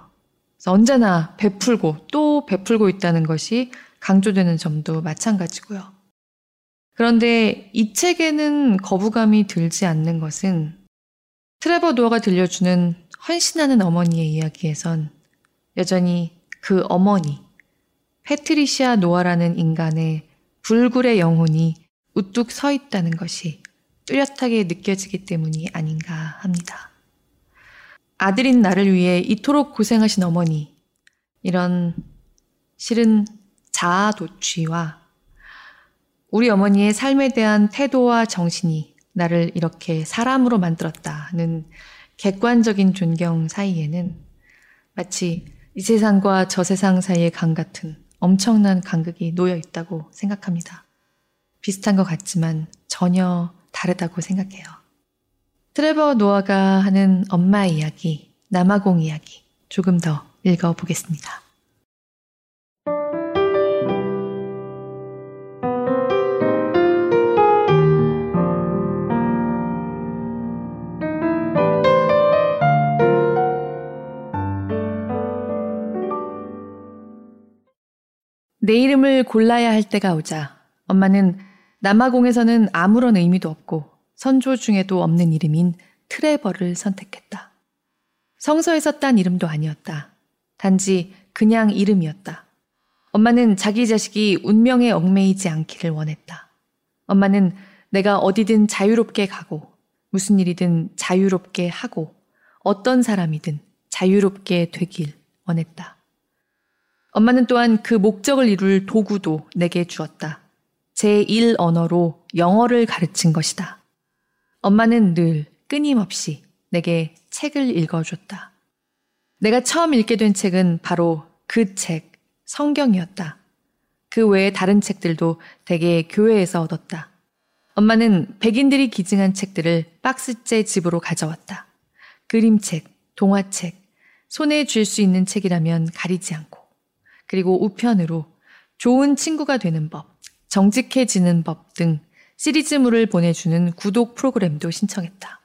S1: 언제나 베풀고 또 베풀고 있다는 것이 강조되는 점도 마찬가지고요. 그런데 이 책에는 거부감이 들지 않는 것은 트레버 노아가 들려주는 헌신하는 어머니의 이야기에선 여전히 그 어머니, 패트리시아 노아라는 인간의 불굴의 영혼이 우뚝 서 있다는 것이 뚜렷하게 느껴지기 때문이 아닌가 합니다. 아들인 나를 위해 이토록 고생하신 어머니, 이런 실은 자아 도취와 우리 어머니의 삶에 대한 태도와 정신이 나를 이렇게 사람으로 만들었다는 객관적인 존경 사이에는 마치 이 세상과 저 세상 사이의 강 같은 엄청난 간극이 놓여 있다고 생각합니다. 비슷한 것 같지만 전혀 다르다고 생각해요. 트레버 노아가 하는 엄마 이야기, 남아공 이야기 조금 더 읽어보겠습니다. 내 이름을 골라야 할 때가 오자 엄마는 남아공에서는 아무런 의미도 없고 선조 중에도 없는 이름인 트레버를 선택했다. 성서에서 딴 이름도 아니었다. 단지 그냥 이름이었다. 엄마는 자기 자식이 운명에 얽매이지 않기를 원했다. 엄마는 내가 어디든 자유롭게 가고 무슨 일이든 자유롭게 하고 어떤 사람이든 자유롭게 되길 원했다. 엄마는 또한 그 목적을 이룰 도구도 내게 주었다. 제 1 언어로 영어를 가르친 것이다. 엄마는 늘 끊임없이 내게 책을 읽어줬다. 내가 처음 읽게 된 책은 바로 그 책, 성경이었다. 그 외에 다른 책들도 대개 교회에서 얻었다. 엄마는 백인들이 기증한 책들을 박스째 집으로 가져왔다. 그림책, 동화책, 손에 쥘 수 있는 책이라면 가리지 않고, 그리고 우편으로 좋은 친구가 되는 법, 정직해지는 법 등 시리즈물을 보내주는 구독 프로그램도 신청했다.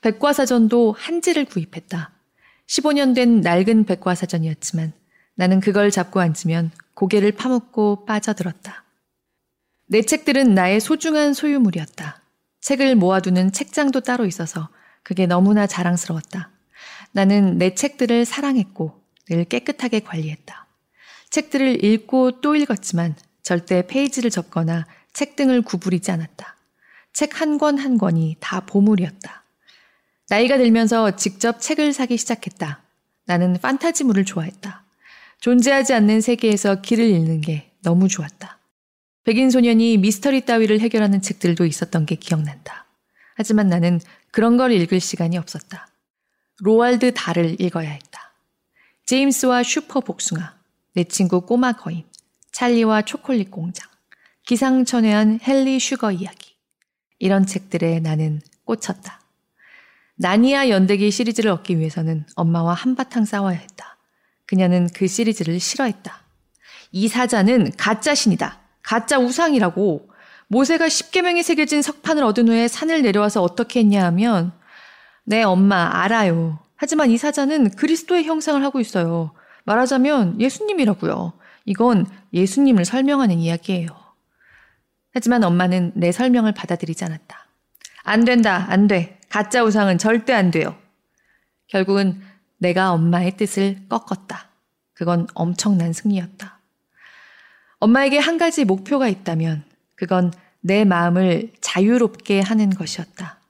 S1: 백과사전도 한지를 구입했다. 15년 된 낡은 백과사전이었지만 나는 그걸 잡고 앉으면 고개를 파묻고 빠져들었다. 내 책들은 나의 소중한 소유물이었다. 책을 모아두는 책장도 따로 있어서 그게 너무나 자랑스러웠다. 나는 내 책들을 사랑했고 늘 깨끗하게 관리했다. 책들을 읽고 또 읽었지만 절대 페이지를 접거나 책 등을 구부리지 않았다. 책 한권한 권이 다 보물이었다. 나이가 들면서 직접 책을 사기 시작했다. 나는 판타지물을 좋아했다. 존재하지 않는 세계에서 길을 잃는 게 너무 좋았다. 백인 소년이 미스터리 따위를 해결하는 책들도 있었던 게 기억난다. 하지만 나는 그런 걸 읽을 시간이 없었다. 로알드 달을 읽어야 했다. 제임스와 슈퍼 복숭아, 내 친구 꼬마 거인, 찰리와 초콜릿 공장, 기상천외한 헨리 슈거 이야기. 이런 책들에 나는 꽂혔다. 나니아 연대기 시리즈를 얻기 위해서는 엄마와 한바탕 싸워야 했다. 그녀는 그 시리즈를 싫어했다. 이 사자는 가짜 신이다. 가짜 우상이라고. 모세가 십계명이 새겨진 석판을 얻은 후에 산을 내려와서 어떻게 했냐 하면 네, 엄마 알아요. 하지만 이 사자는 그리스도의 형상을 하고 있어요. 말하자면 예수님이라고요. 이건 예수님을 설명하는 이야기예요. 하지만 엄마는 내 설명을 받아들이지 않았다. 안 된다, 안 돼. 가짜 우상은 절대 안 돼요. 결국은 내가 엄마의 뜻을 꺾었다. 그건 엄청난 승리였다. 엄마에게 한 가지 목표가 있다면 그건 내 마음을 자유롭게 하는 것이었다.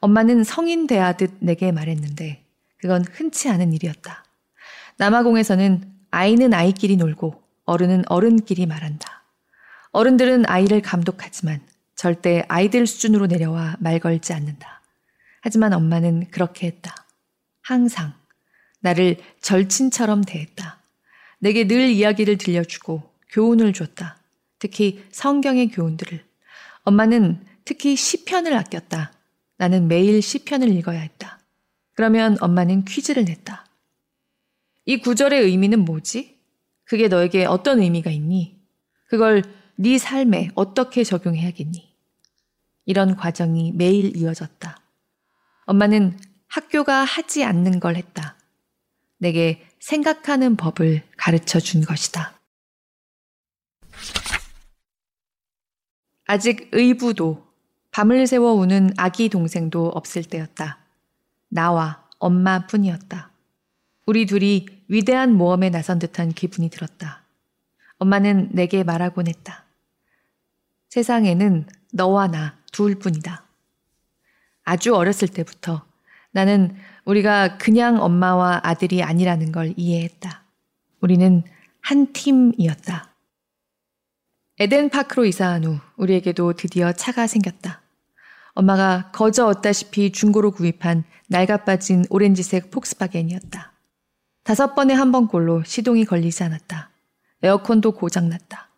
S1: 엄마는 성인 대하듯 내게 말했는데 그건 흔치 않은 일이었다. 남아공에서는 아이는 아이끼리 놀고 어른은 어른끼리 말한다. 어른들은 아이를 감독하지만 절대 아이들 수준으로 내려와 말 걸지 않는다. 하지만 엄마는 그렇게 했다. 항상 나를 절친처럼 대했다. 내게 늘 이야기를 들려주고 교훈을 줬다. 특히 성경의 교훈들을. 엄마는 특히 시편을 아꼈다. 나는 매일 시편을 읽어야 했다. 그러면 엄마는 퀴즈를 냈다. 이 구절의 의미는 뭐지? 그게 너에게 어떤 의미가 있니? 그걸 네 삶에 어떻게 적용해야겠니? 이런 과정이 매일 이어졌다. 엄마는 학교가 하지 않는 걸 했다. 내게 생각하는 법을 가르쳐 준 것이다. 아직 의부도 밤을 새워 우는 아기 동생도 없을 때였다. 나와 엄마 뿐이었다. 우리 둘이 위대한 모험에 나선 듯한 기분이 들었다. 엄마는 내게 말하곤 했다. 세상에는 너와 나 둘 뿐이다. 아주 어렸을 때부터 나는 우리가 그냥 엄마와 아들이 아니라는 걸 이해했다. 우리는 한 팀이었다. 에덴파크로 이사한 후 우리에게도 드디어 차가 생겼다. 엄마가 거저 얻다시피 중고로 구입한 낡아 빠진 오렌지색 폭스바겐이었다. 다섯 번에 한 번꼴로 시동이 걸리지 않았다. 에어컨도 고장났다.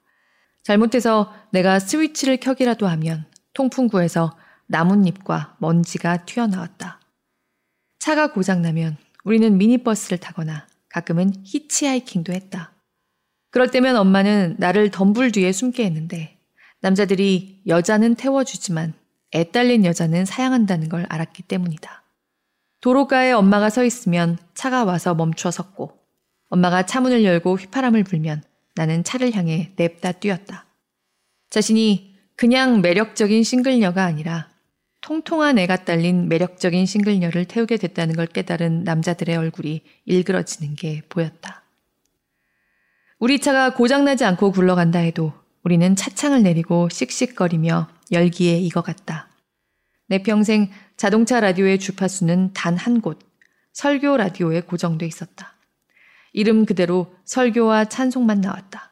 S1: 잘못해서 내가 스위치를 켜기라도 하면 통풍구에서 나뭇잎과 먼지가 튀어나왔다. 차가 고장나면 우리는 미니버스를 타거나 가끔은 히치하이킹도 했다. 그럴 때면 엄마는 나를 덤불 뒤에 숨게 했는데 남자들이 여자는 태워주지만 애 딸린 여자는 사양한다는 걸 알았기 때문이다. 도로가에 엄마가 서 있으면 차가 와서 멈춰 섰고 엄마가 차 문을 열고 휘파람을 불면 나는 차를 향해 냅다 뛰었다. 자신이 그냥 매력적인 싱글녀가 아니라 통통한 애가 딸린 매력적인 싱글녀를 태우게 됐다는 걸 깨달은 남자들의 얼굴이 일그러지는 게 보였다. 우리 차가 고장나지 않고 굴러간다 해도 우리는 차창을 내리고 씩씩거리며 열기에 익어갔다. 내 평생 자동차 라디오의 주파수는 단 한 곳, 설교 라디오에 고정돼 있었다. 이름 그대로 설교와 찬송만 나왔다.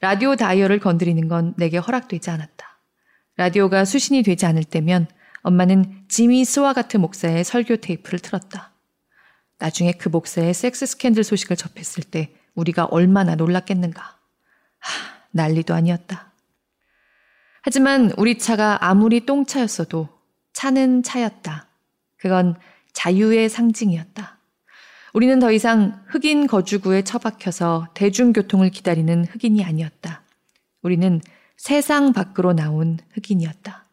S1: 라디오 다이얼을 건드리는 건 내게 허락되지 않았다. 라디오가 수신이 되지 않을 때면 엄마는 지미 스와가트 목사의 설교 테이프를 틀었다. 나중에 그 목사의 섹스 스캔들 소식을 접했을 때 우리가 얼마나 놀랐겠는가. 하, 난리도 아니었다. 하지만 우리 차가 아무리 똥차였어도 차는 차였다. 그건 자유의 상징이었다. 우리는 더 이상 흑인 거주구에 처박혀서 대중교통을 기다리는 흑인이 아니었다. 우리는 세상 밖으로 나온 흑인이었다.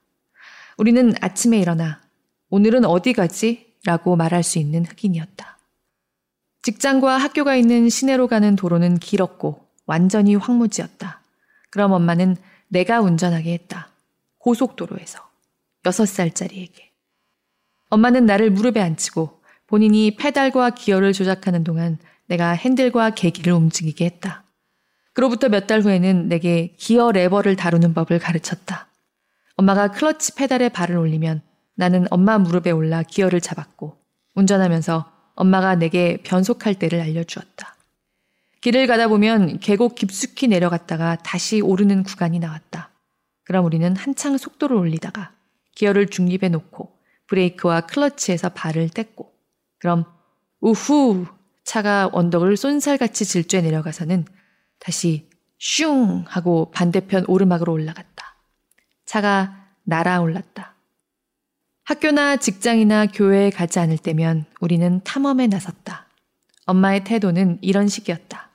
S1: 우리는 아침에 일어나 오늘은 어디 가지? 라고 말할 수 있는 흑인이었다. 직장과 학교가 있는 시내로 가는 도로는 길었고 완전히 황무지였다. 그럼 엄마는 내가 운전하게 했다. 고속도로에서. 6살짜리에게. 엄마는 나를 무릎에 앉히고 본인이 페달과 기어를 조작하는 동안 내가 핸들과 계기를 움직이게 했다. 그로부터 몇 달 후에는 내게 기어 레버를 다루는 법을 가르쳤다. 엄마가 클러치 페달에 발을 올리면 나는 엄마 무릎에 올라 기어를 잡았고 운전하면서 엄마가 내게 변속할 때를 알려주었다. 길을 가다 보면 계곡 깊숙이 내려갔다가 다시 오르는 구간이 나왔다. 그럼 우리는 한창 속도를 올리다가 기어를 중립에 놓고 브레이크와 클러치에서 발을 뗐고 그럼 우후 차가 언덕을 쏜살같이 질주해 내려가서는 다시 슝 하고 반대편 오르막으로 올라갔다. 차가 날아올랐다. 학교나 직장이나 교회에 가지 않을 때면 우리는 탐험에 나섰다. 엄마의 태도는 이런 식이었다.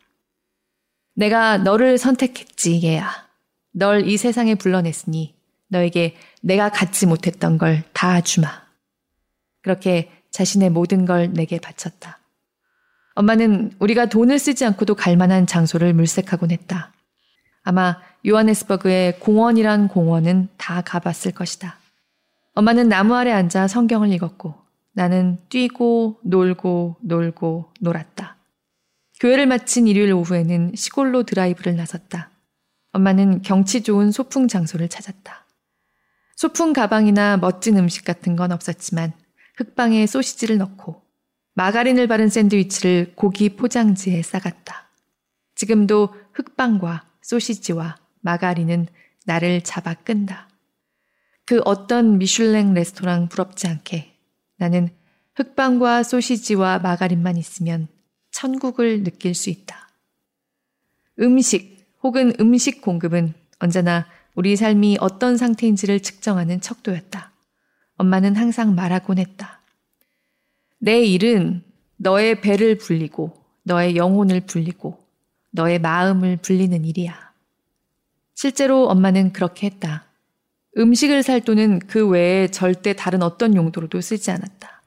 S1: 내가 너를 선택했지, 얘야. 널 이 세상에 불러냈으니 너에게 내가 갖지 못했던 걸 다 주마. 그렇게 자신의 모든 걸 내게 바쳤다. 엄마는 우리가 돈을 쓰지 않고도 갈 만한 장소를 물색하곤 했다. 아마 요하네스버그의 공원이란 공원은 다 가봤을 것이다. 엄마는 나무 아래 앉아 성경을 읽었고 나는 뛰고 놀고 놀고 놀았다. 교회를 마친 일요일 오후에는 시골로 드라이브를 나섰다. 엄마는 경치 좋은 소풍 장소를 찾았다. 소풍 가방이나 멋진 음식 같은 건 없었지만 흙방에 소시지를 넣고 마가린을 바른 샌드위치를 고기 포장지에 싸갔다. 지금도 흙방과 소시지와 마가린은 나를 잡아 끈다. 그 어떤 미슐랭 레스토랑 부럽지 않게 나는 흑빵과 소시지와 마가린만 있으면 천국을 느낄 수 있다. 음식 혹은 음식 공급은 언제나 우리 삶이 어떤 상태인지를 측정하는 척도였다. 엄마는 항상 말하곤 했다. 내 일은 너의 배를 불리고 너의 영혼을 불리고 너의 마음을 불리는 일이야. 실제로 엄마는 그렇게 했다. 음식을 살 돈은 그 외에 절대 다른 어떤 용도로도 쓰지 않았다.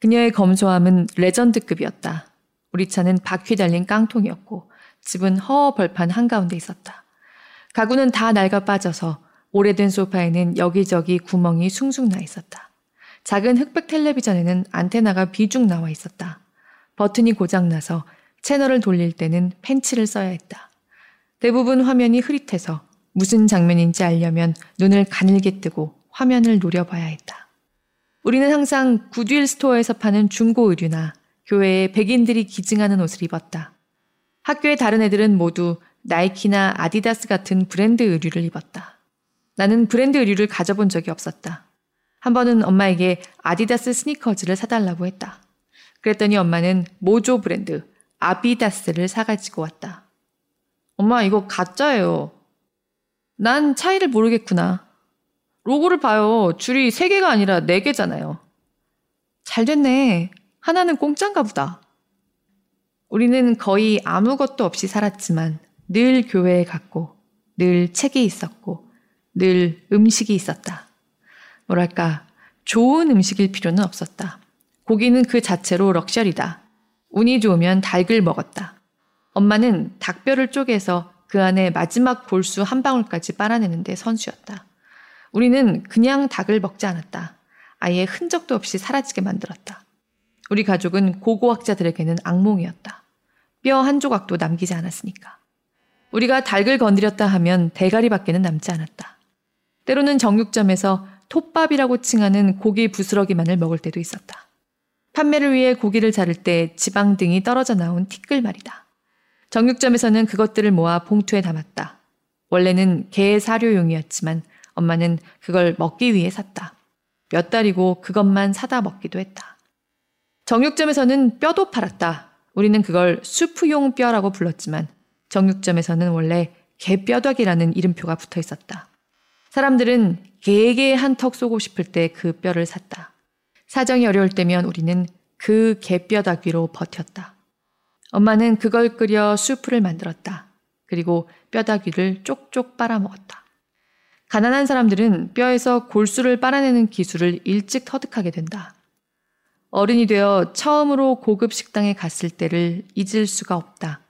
S1: 그녀의 검소함은 레전드급이었다. 우리 차는 바퀴 달린 깡통이었고 집은 허허 벌판 한가운데 있었다. 가구는 다 낡아 빠져서 오래된 소파에는 여기저기 구멍이 숭숭 나 있었다. 작은 흑백 텔레비전에는 안테나가 비중 나와 있었다. 버튼이 고장나서 채널을 돌릴 때는 펜치를 써야 했다. 대부분 화면이 흐릿해서 무슨 장면인지 알려면 눈을 가늘게 뜨고 화면을 노려봐야 했다. 우리는 항상 Goodwill Store에서 파는 중고 의류나 교회에 백인들이 기증하는 옷을 입었다. 학교의 다른 애들은 모두 나이키나 아디다스 같은 브랜드 의류를 입었다. 나는 브랜드 의류를 가져본 적이 없었다. 한 번은 엄마에게 아디다스 스니커즈를 사달라고 했다. 그랬더니 엄마는 모조 브랜드 아비다스를 사가지고 왔다. 엄마 이거 가짜예요. 난 차이를 모르겠구나. 로고를 봐요. 줄이 3개가 아니라 4개잖아요. 잘 됐네. 하나는 공짠가 보다. 우리는 거의 아무것도 없이 살았지만 늘 교회에 갔고, 늘 책이 있었고, 늘 음식이 있었다. 뭐랄까, 좋은 음식일 필요는 없었다. 고기는 그 자체로 럭셔리다. 운이 좋으면 닭을 먹었다. 엄마는 닭뼈를 쪼개서 그 안에 마지막 골수 한 방울까지 빨아내는데 선수였다. 우리는 그냥 닭을 먹지 않았다. 아예 흔적도 없이 사라지게 만들었다. 우리 가족은 고고학자들에게는 악몽이었다. 뼈 한 조각도 남기지 않았으니까. 우리가 닭을 건드렸다 하면 대가리 밖에는 남지 않았다. 때로는 정육점에서 톱밥이라고 칭하는 고기 부스러기만을 먹을 때도 있었다. 판매를 위해 고기를 자를 때 지방 등이 떨어져 나온 티끌 말이다. 정육점에서는 그것들을 모아 봉투에 담았다. 원래는 개 사료용이었지만 엄마는 그걸 먹기 위해 샀다. 몇 달이고 그것만 사다 먹기도 했다. 정육점에서는 뼈도 팔았다. 우리는 그걸 수프용 뼈라고 불렀지만 정육점에서는 원래 개뼈덕이라는 이름표가 붙어 있었다. 사람들은 개에게 한 턱 쏘고 싶을 때 그 뼈를 샀다. 사정이 어려울 때면 우리는 그 개뼈다귀로 버텼다. 엄마는 그걸 끓여 수프를 만들었다. 그리고 뼈다귀를 쪽쪽 빨아먹었다. 가난한 사람들은 뼈에서 골수를 빨아내는 기술을 일찍 터득하게 된다. 어른이 되어 처음으로 고급 식당에 갔을 때를 잊을 수가 없다.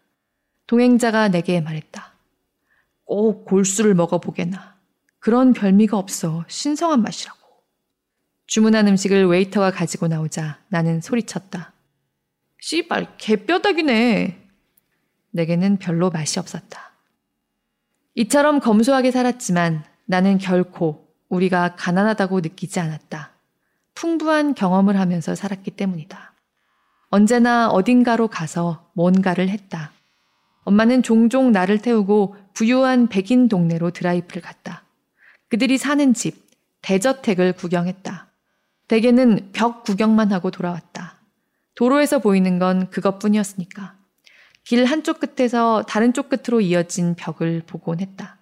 S1: 동행자가 내게 말했다. 꼭 골수를 먹어보게나. 그런 별미가 없어 신성한 맛이라고. 주문한 음식을 웨이터가 가지고 나오자 나는 소리쳤다. 씨발, 개뼈다귀네. 내게는 별로 맛이 없었다. 이처럼 검소하게 살았지만 나는 결코 우리가 가난하다고 느끼지 않았다. 풍부한 경험을 하면서 살았기 때문이다. 언제나 어딘가로 가서 뭔가를 했다. 엄마는 종종 나를 태우고 부유한 백인 동네로 드라이브를 갔다. 그들이 사는 집, 대저택을 구경했다. 대개는 벽 구경만 하고 돌아왔다. 도로에서 보이는 건 그것뿐이었으니까. 길 한쪽 끝에서 다른 쪽 끝으로 이어진 벽을 보곤 했다.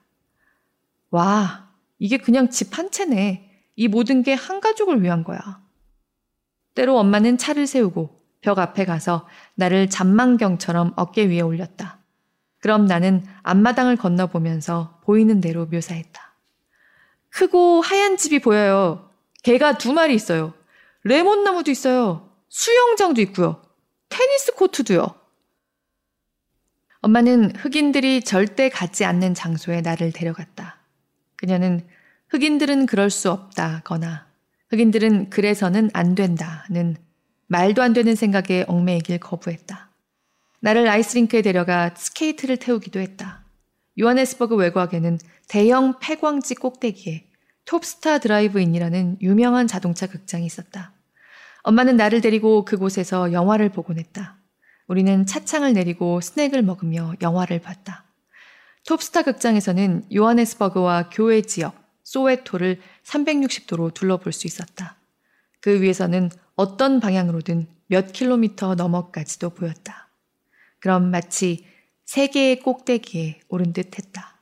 S1: 와, 이게 그냥 집 한 채네. 이 모든 게 한 가족을 위한 거야. 때로 엄마는 차를 세우고 벽 앞에 가서 나를 잔망경처럼 어깨 위에 올렸다. 그럼 나는 앞마당을 건너보면서 보이는 대로 묘사했다. 크고 하얀 집이 보여요. 개가 두 마리 있어요. 레몬나무도 있어요. 수영장도 있고요. 테니스 코트도요. 엄마는 흑인들이 절대 가지 않는 장소에 나를 데려갔다. 그녀는 흑인들은 그럴 수 없다거나 흑인들은 그래서는 안 된다는 말도 안 되는 생각에 얽매이길 거부했다. 나를 아이스링크에 데려가 스케이트를 태우기도 했다. 요하네스버그 외곽에는 대형 폐광지 꼭대기에 톱스타 드라이브인이라는 유명한 자동차 극장이 있었다. 엄마는 나를 데리고 그곳에서 영화를 보곤 했다. 우리는 차창을 내리고 스낵을 먹으며 영화를 봤다. 톱스타 극장에서는 요하네스버그와 교외 지역, 소웨토를 360도로 둘러볼 수 있었다. 그 위에서는 어떤 방향으로든 몇 킬로미터 너머까지도 보였다. 그럼 마치 세계의 꼭대기에 오른 듯 했다.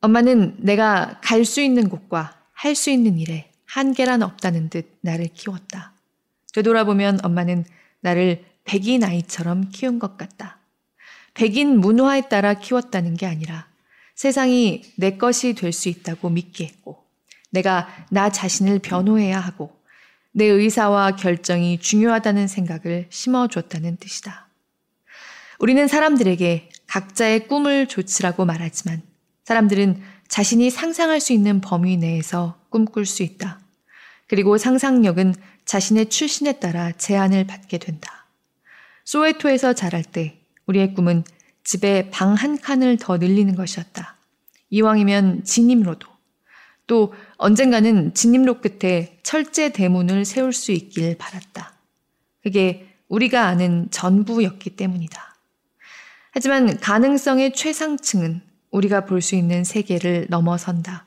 S1: 엄마는 내가 갈 수 있는 곳과 할 수 있는 일에 한계란 없다는 듯 나를 키웠다. 되돌아보면 엄마는 나를 백인 아이처럼 키운 것 같다. 백인 문화에 따라 키웠다는 게 아니라 세상이 내 것이 될 수 있다고 믿게 했고, 내가 나 자신을 변호해야 하고, 내 의사와 결정이 중요하다는 생각을 심어줬다는 뜻이다. 우리는 사람들에게 각자의 꿈을 조치라고 말하지만 사람들은 자신이 상상할 수 있는 범위 내에서 꿈꿀 수 있다. 그리고 상상력은 자신의 출신에 따라 제한을 받게 된다. 소웨토에서 자랄 때 우리의 꿈은 집에 방 한 칸을 더 늘리는 것이었다. 이왕이면 진입로도. 또 언젠가는 진입로 끝에 철제 대문을 세울 수 있길 바랐다. 그게 우리가 아는 전부였기 때문이다. 하지만 가능성의 최상층은 우리가 볼 수 있는 세계를 넘어선다.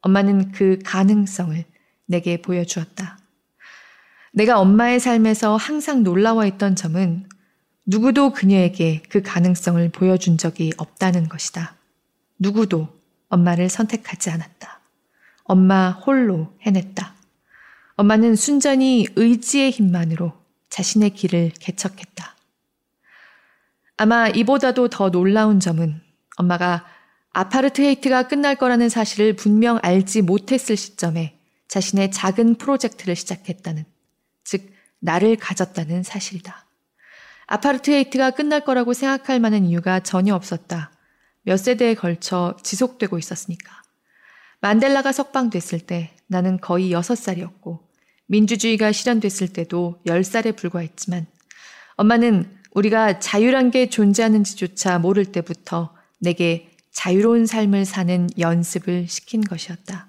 S1: 엄마는 그 가능성을 내게 보여주었다. 내가 엄마의 삶에서 항상 놀라워했던 점은 누구도 그녀에게 그 가능성을 보여준 적이 없다는 것이다. 누구도 엄마를 선택하지 않았다. 엄마 홀로 해냈다. 엄마는 순전히 의지의 힘만으로 자신의 길을 개척했다. 아마 이보다도 더 놀라운 점은 엄마가 아파르트헤이트가 끝날 거라는 사실을 분명 알지 못했을 시점에 자신의 작은 프로젝트를 시작했다는, 즉, 나를 가졌다는 사실이다. 아파르트헤이트가 끝날 거라고 생각할 만한 이유가 전혀 없었다. 몇 세대에 걸쳐 지속되고 있었으니까. 만델라가 석방됐을 때 나는 거의 6살이었고, 민주주의가 실현됐을 때도 10살에 불과했지만, 엄마는 우리가 자유란 게 존재하는지조차 모를 때부터 내게 자유로운 삶을 사는 연습을 시킨 것이었다.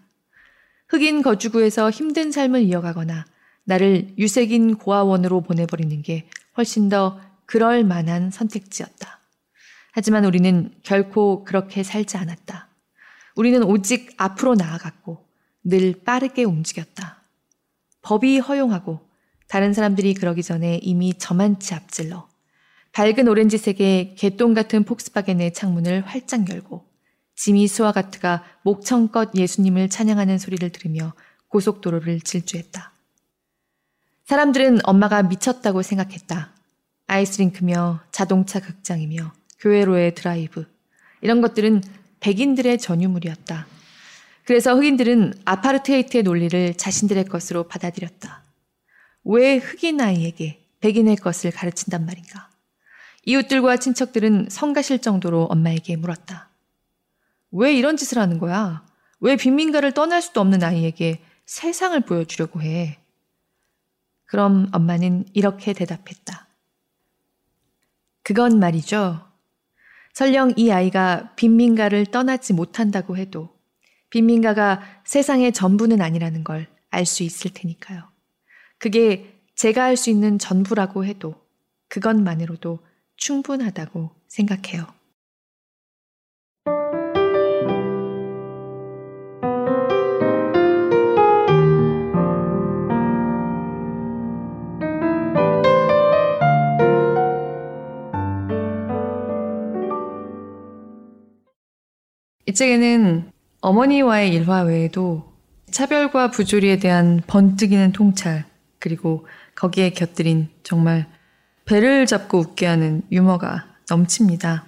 S1: 흑인 거주구에서 힘든 삶을 이어가거나 나를 유색인 고아원으로 보내버리는 게 훨씬 더 그럴 만한 선택지였다. 하지만 우리는 결코 그렇게 살지 않았다. 우리는 오직 앞으로 나아갔고 늘 빠르게 움직였다. 법이 허용하고 다른 사람들이 그러기 전에 이미 저만치 앞질러 밝은 오렌지색의 개똥 같은 폭스바겐의 창문을 활짝 열고 지미 스와가트가 목청껏 예수님을 찬양하는 소리를 들으며 고속도로를 질주했다. 사람들은 엄마가 미쳤다고 생각했다. 아이스링크며 자동차 극장이며 교회로의 드라이브. 이런 것들은 백인들의 전유물이었다. 그래서 흑인들은 아파르테이트의 논리를 자신들의 것으로 받아들였다. 왜 흑인 아이에게 백인의 것을 가르친단 말인가? 이웃들과 친척들은 성가실 정도로 엄마에게 물었다. 왜 이런 짓을 하는 거야? 왜 빈민가를 떠날 수도 없는 아이에게 세상을 보여주려고 해? 그럼 엄마는 이렇게 대답했다. 그건 말이죠. 설령 이 아이가 빈민가를 떠나지 못한다고 해도 빈민가가 세상의 전부는 아니라는 걸 알 수 있을 테니까요. 그게 제가 할 수 있는 전부라고 해도 그것만으로도 충분하다고 생각해요. 이 책에는 어머니와의 일화 외에도 차별과 부조리에 대한 번뜩이는 통찰, 그리고 거기에 곁들인 정말 배를 잡고 웃게 하는 유머가 넘칩니다.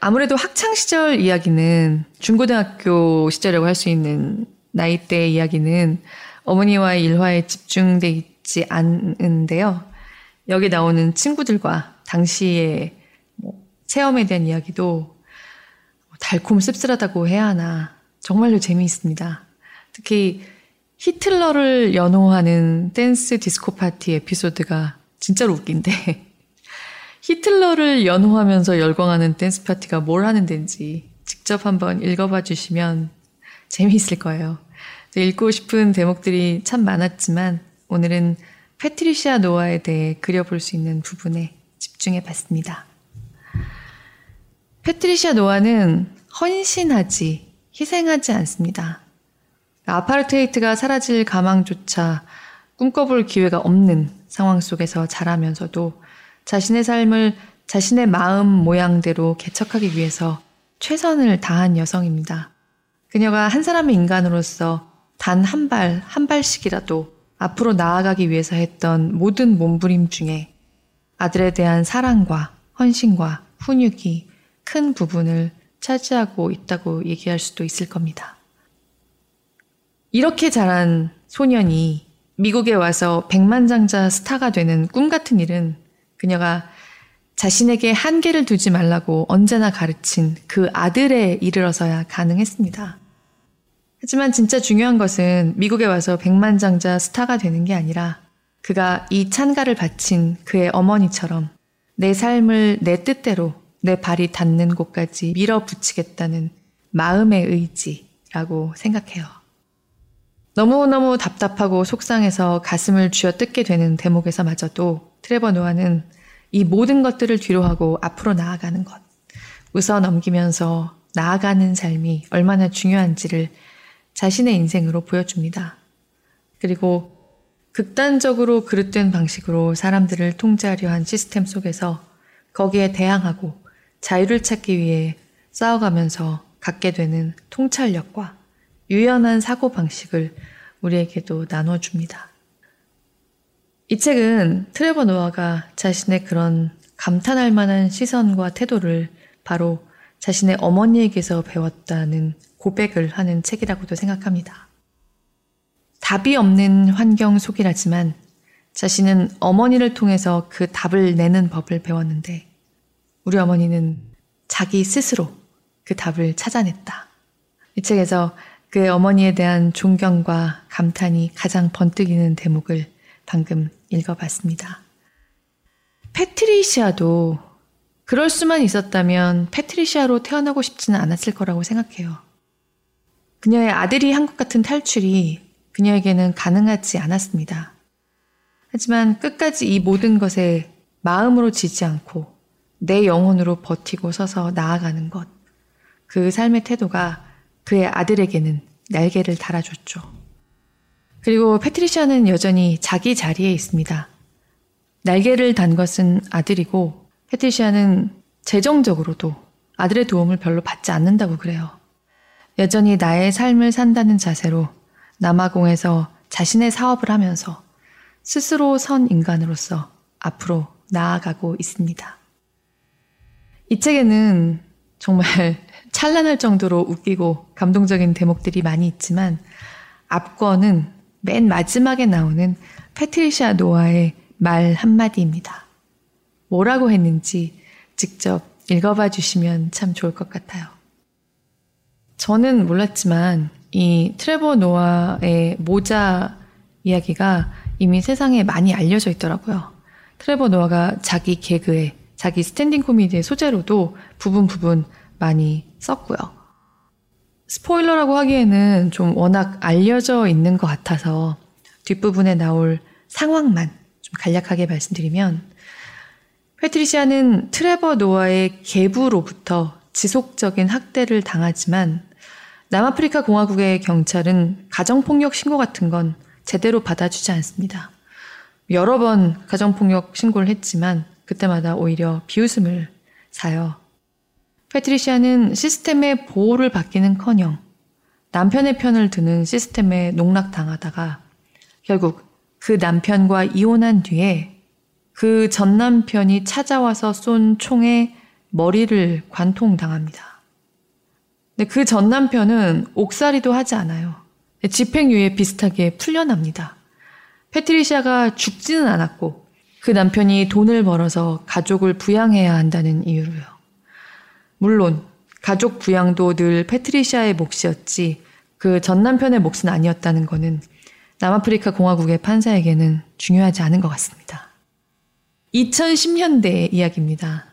S1: 아무래도 학창시절 이야기는 중고등학교 시절이라고 할 수 있는 나이대의 이야기는 어머니와의 일화에 집중돼 있지 않은데요. 여기 나오는 친구들과 당시의 뭐 체험에 대한 이야기도 달콤 씁쓸하다고 해야 하나 정말로 재미있습니다. 특히 히틀러를 연호하는 댄스 디스코 파티 에피소드가 진짜로 웃긴데 히틀러를 연호하면서 열광하는 댄스 파티가 뭘 하는 데인지 직접 한번 읽어봐 주시면 재미있을 거예요. 읽고 싶은 대목들이 참 많았지만 오늘은 패트리시아 노아에 대해 그려볼 수 있는 부분에 집중해 봤습니다. 패트리시아 노아는 헌신하지, 희생하지 않습니다. 아파르테이트가 사라질 가망조차 꿈꿔볼 기회가 없는 상황 속에서 자라면서도 자신의 삶을 자신의 마음 모양대로 개척하기 위해서 최선을 다한 여성입니다. 그녀가 한 사람의 인간으로서 단 한 발, 한 발씩이라도 앞으로 나아가기 위해서 했던 모든 몸부림 중에 아들에 대한 사랑과 헌신과 훈육이 큰 부분을 차지하고 있다고 얘기할 수도 있을 겁니다. 이렇게 자란 소년이 미국에 와서 백만장자 스타가 되는 꿈 같은 일은 그녀가 자신에게 한계를 두지 말라고 언제나 가르친 그 아들에 이르러서야 가능했습니다. 하지만 진짜 중요한 것은 미국에 와서 백만장자 스타가 되는 게 아니라 그가 이 찬가를 바친 그의 어머니처럼 내 삶을 내 뜻대로 내 발이 닿는 곳까지 밀어붙이겠다는 마음의 의지라고 생각해요. 너무너무 답답하고 속상해서 가슴을 쥐어 뜯게 되는 대목에서마저도 트레버 노아는 이 모든 것들을 뒤로하고 앞으로 나아가는 것, 웃어 넘기면서 나아가는 삶이 얼마나 중요한지를 자신의 인생으로 보여줍니다. 그리고 극단적으로 그릇된 방식으로 사람들을 통제하려 한 시스템 속에서 거기에 대항하고 자유를 찾기 위해 싸워가면서 갖게 되는 통찰력과 유연한 사고방식을 우리에게도 나눠줍니다. 이 책은 트레버 노아가 자신의 그런 감탄할 만한 시선과 태도를 바로 자신의 어머니에게서 배웠다는 고백을 하는 책이라고도 생각합니다. 답이 없는 환경 속이라지만 자신은 어머니를 통해서 그 답을 내는 법을 배웠는데 우리 어머니는 자기 스스로 그 답을 찾아냈다. 이 책에서 그의 어머니에 대한 존경과 감탄이 가장 번뜩이는 대목을 방금 읽어봤습니다. 패트리시아도 그럴 수만 있었다면 패트리시아로 태어나고 싶지는 않았을 거라고 생각해요. 그녀의 아들이 한 것 같은 탈출이 그녀에게는 가능하지 않았습니다. 하지만 끝까지 이 모든 것에 마음으로 지지 않고 내 영혼으로 버티고 서서 나아가는 것. 그 삶의 태도가 그의 아들에게는 날개를 달아줬죠. 그리고 패트리샤는 여전히 자기 자리에 있습니다. 날개를 단 것은 아들이고 패트리샤는 재정적으로도 아들의 도움을 별로 받지 않는다고 그래요. 여전히 나의 삶을 산다는 자세로 남아공에서 자신의 사업을 하면서 스스로 선 인간으로서 앞으로 나아가고 있습니다. 이 책에는 정말 찬란할 정도로 웃기고 감동적인 대목들이 많이 있지만 앞권은 맨 마지막에 나오는 패트리샤 노아의 말 한마디입니다. 뭐라고 했는지 직접 읽어봐 주시면 참 좋을 것 같아요. 저는 몰랐지만 이 트레버 노아의 모자 이야기가 이미 세상에 많이 알려져 있더라고요. 트레버 노아가 자기 개그에 자기 스탠딩 코미디의 소재로도 부분 부분 많이 썼고요. 스포일러라고 하기에는 좀 워낙 알려져 있는 것 같아서 뒷부분에 나올 상황만 좀 간략하게 말씀드리면 페트리시아는 트레버 노아의 계부로부터 지속적인 학대를 당하지만 남아프리카 공화국의 경찰은 가정폭력 신고 같은 건 제대로 받아주지 않습니다. 여러 번 가정폭력 신고를 했지만 그때마다 오히려 비웃음을 사요. 패트리시아는 시스템의 보호를 받기는 커녕 남편의 편을 드는 시스템에 농락당하다가 결국 그 남편과 이혼한 뒤에 그 전 남편이 찾아와서 쏜 총에 머리를 관통당합니다. 근데 그 전 남편은 옥살이도 하지 않아요. 집행유예 비슷하게 풀려납니다. 패트리시아가 죽지는 않았고 그 남편이 돈을 벌어서 가족을 부양해야 한다는 이유로요. 물론 가족 부양도 늘 패트리시아의 몫이었지 그 전 남편의 몫은 아니었다는 것은 남아프리카 공화국의 판사에게는 중요하지 않은 것 같습니다. 2010년대 이야기입니다.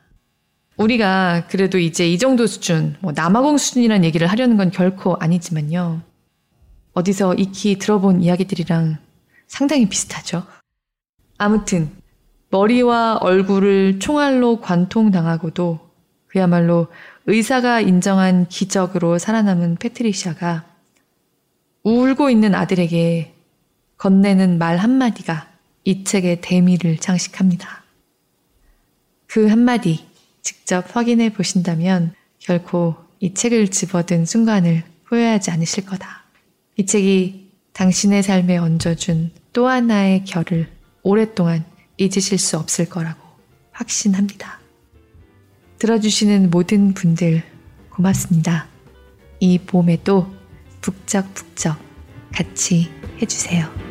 S1: 우리가 그래도 이제 이 정도 수준, 뭐 남아공 수준이라는 얘기를 하려는 건 결코 아니지만요. 어디서 익히 들어본 이야기들이랑 상당히 비슷하죠. 아무튼 머리와 얼굴을 총알로 관통당하고도 그야말로 의사가 인정한 기적으로 살아남은 패트리샤가 울고 있는 아들에게 건네는 말 한마디가 이 책의 대미를 장식합니다. 그 한마디 직접 확인해 보신다면 결코 이 책을 집어든 순간을 후회하지 않으실 거다. 이 책이 당신의 삶에 얹어준 또 하나의 결을 오랫동안 잊으실 수 없을 거라고 확신합니다. 들어주시는 모든 분들 고맙습니다. 이 봄에도 북적북적 같이 해주세요.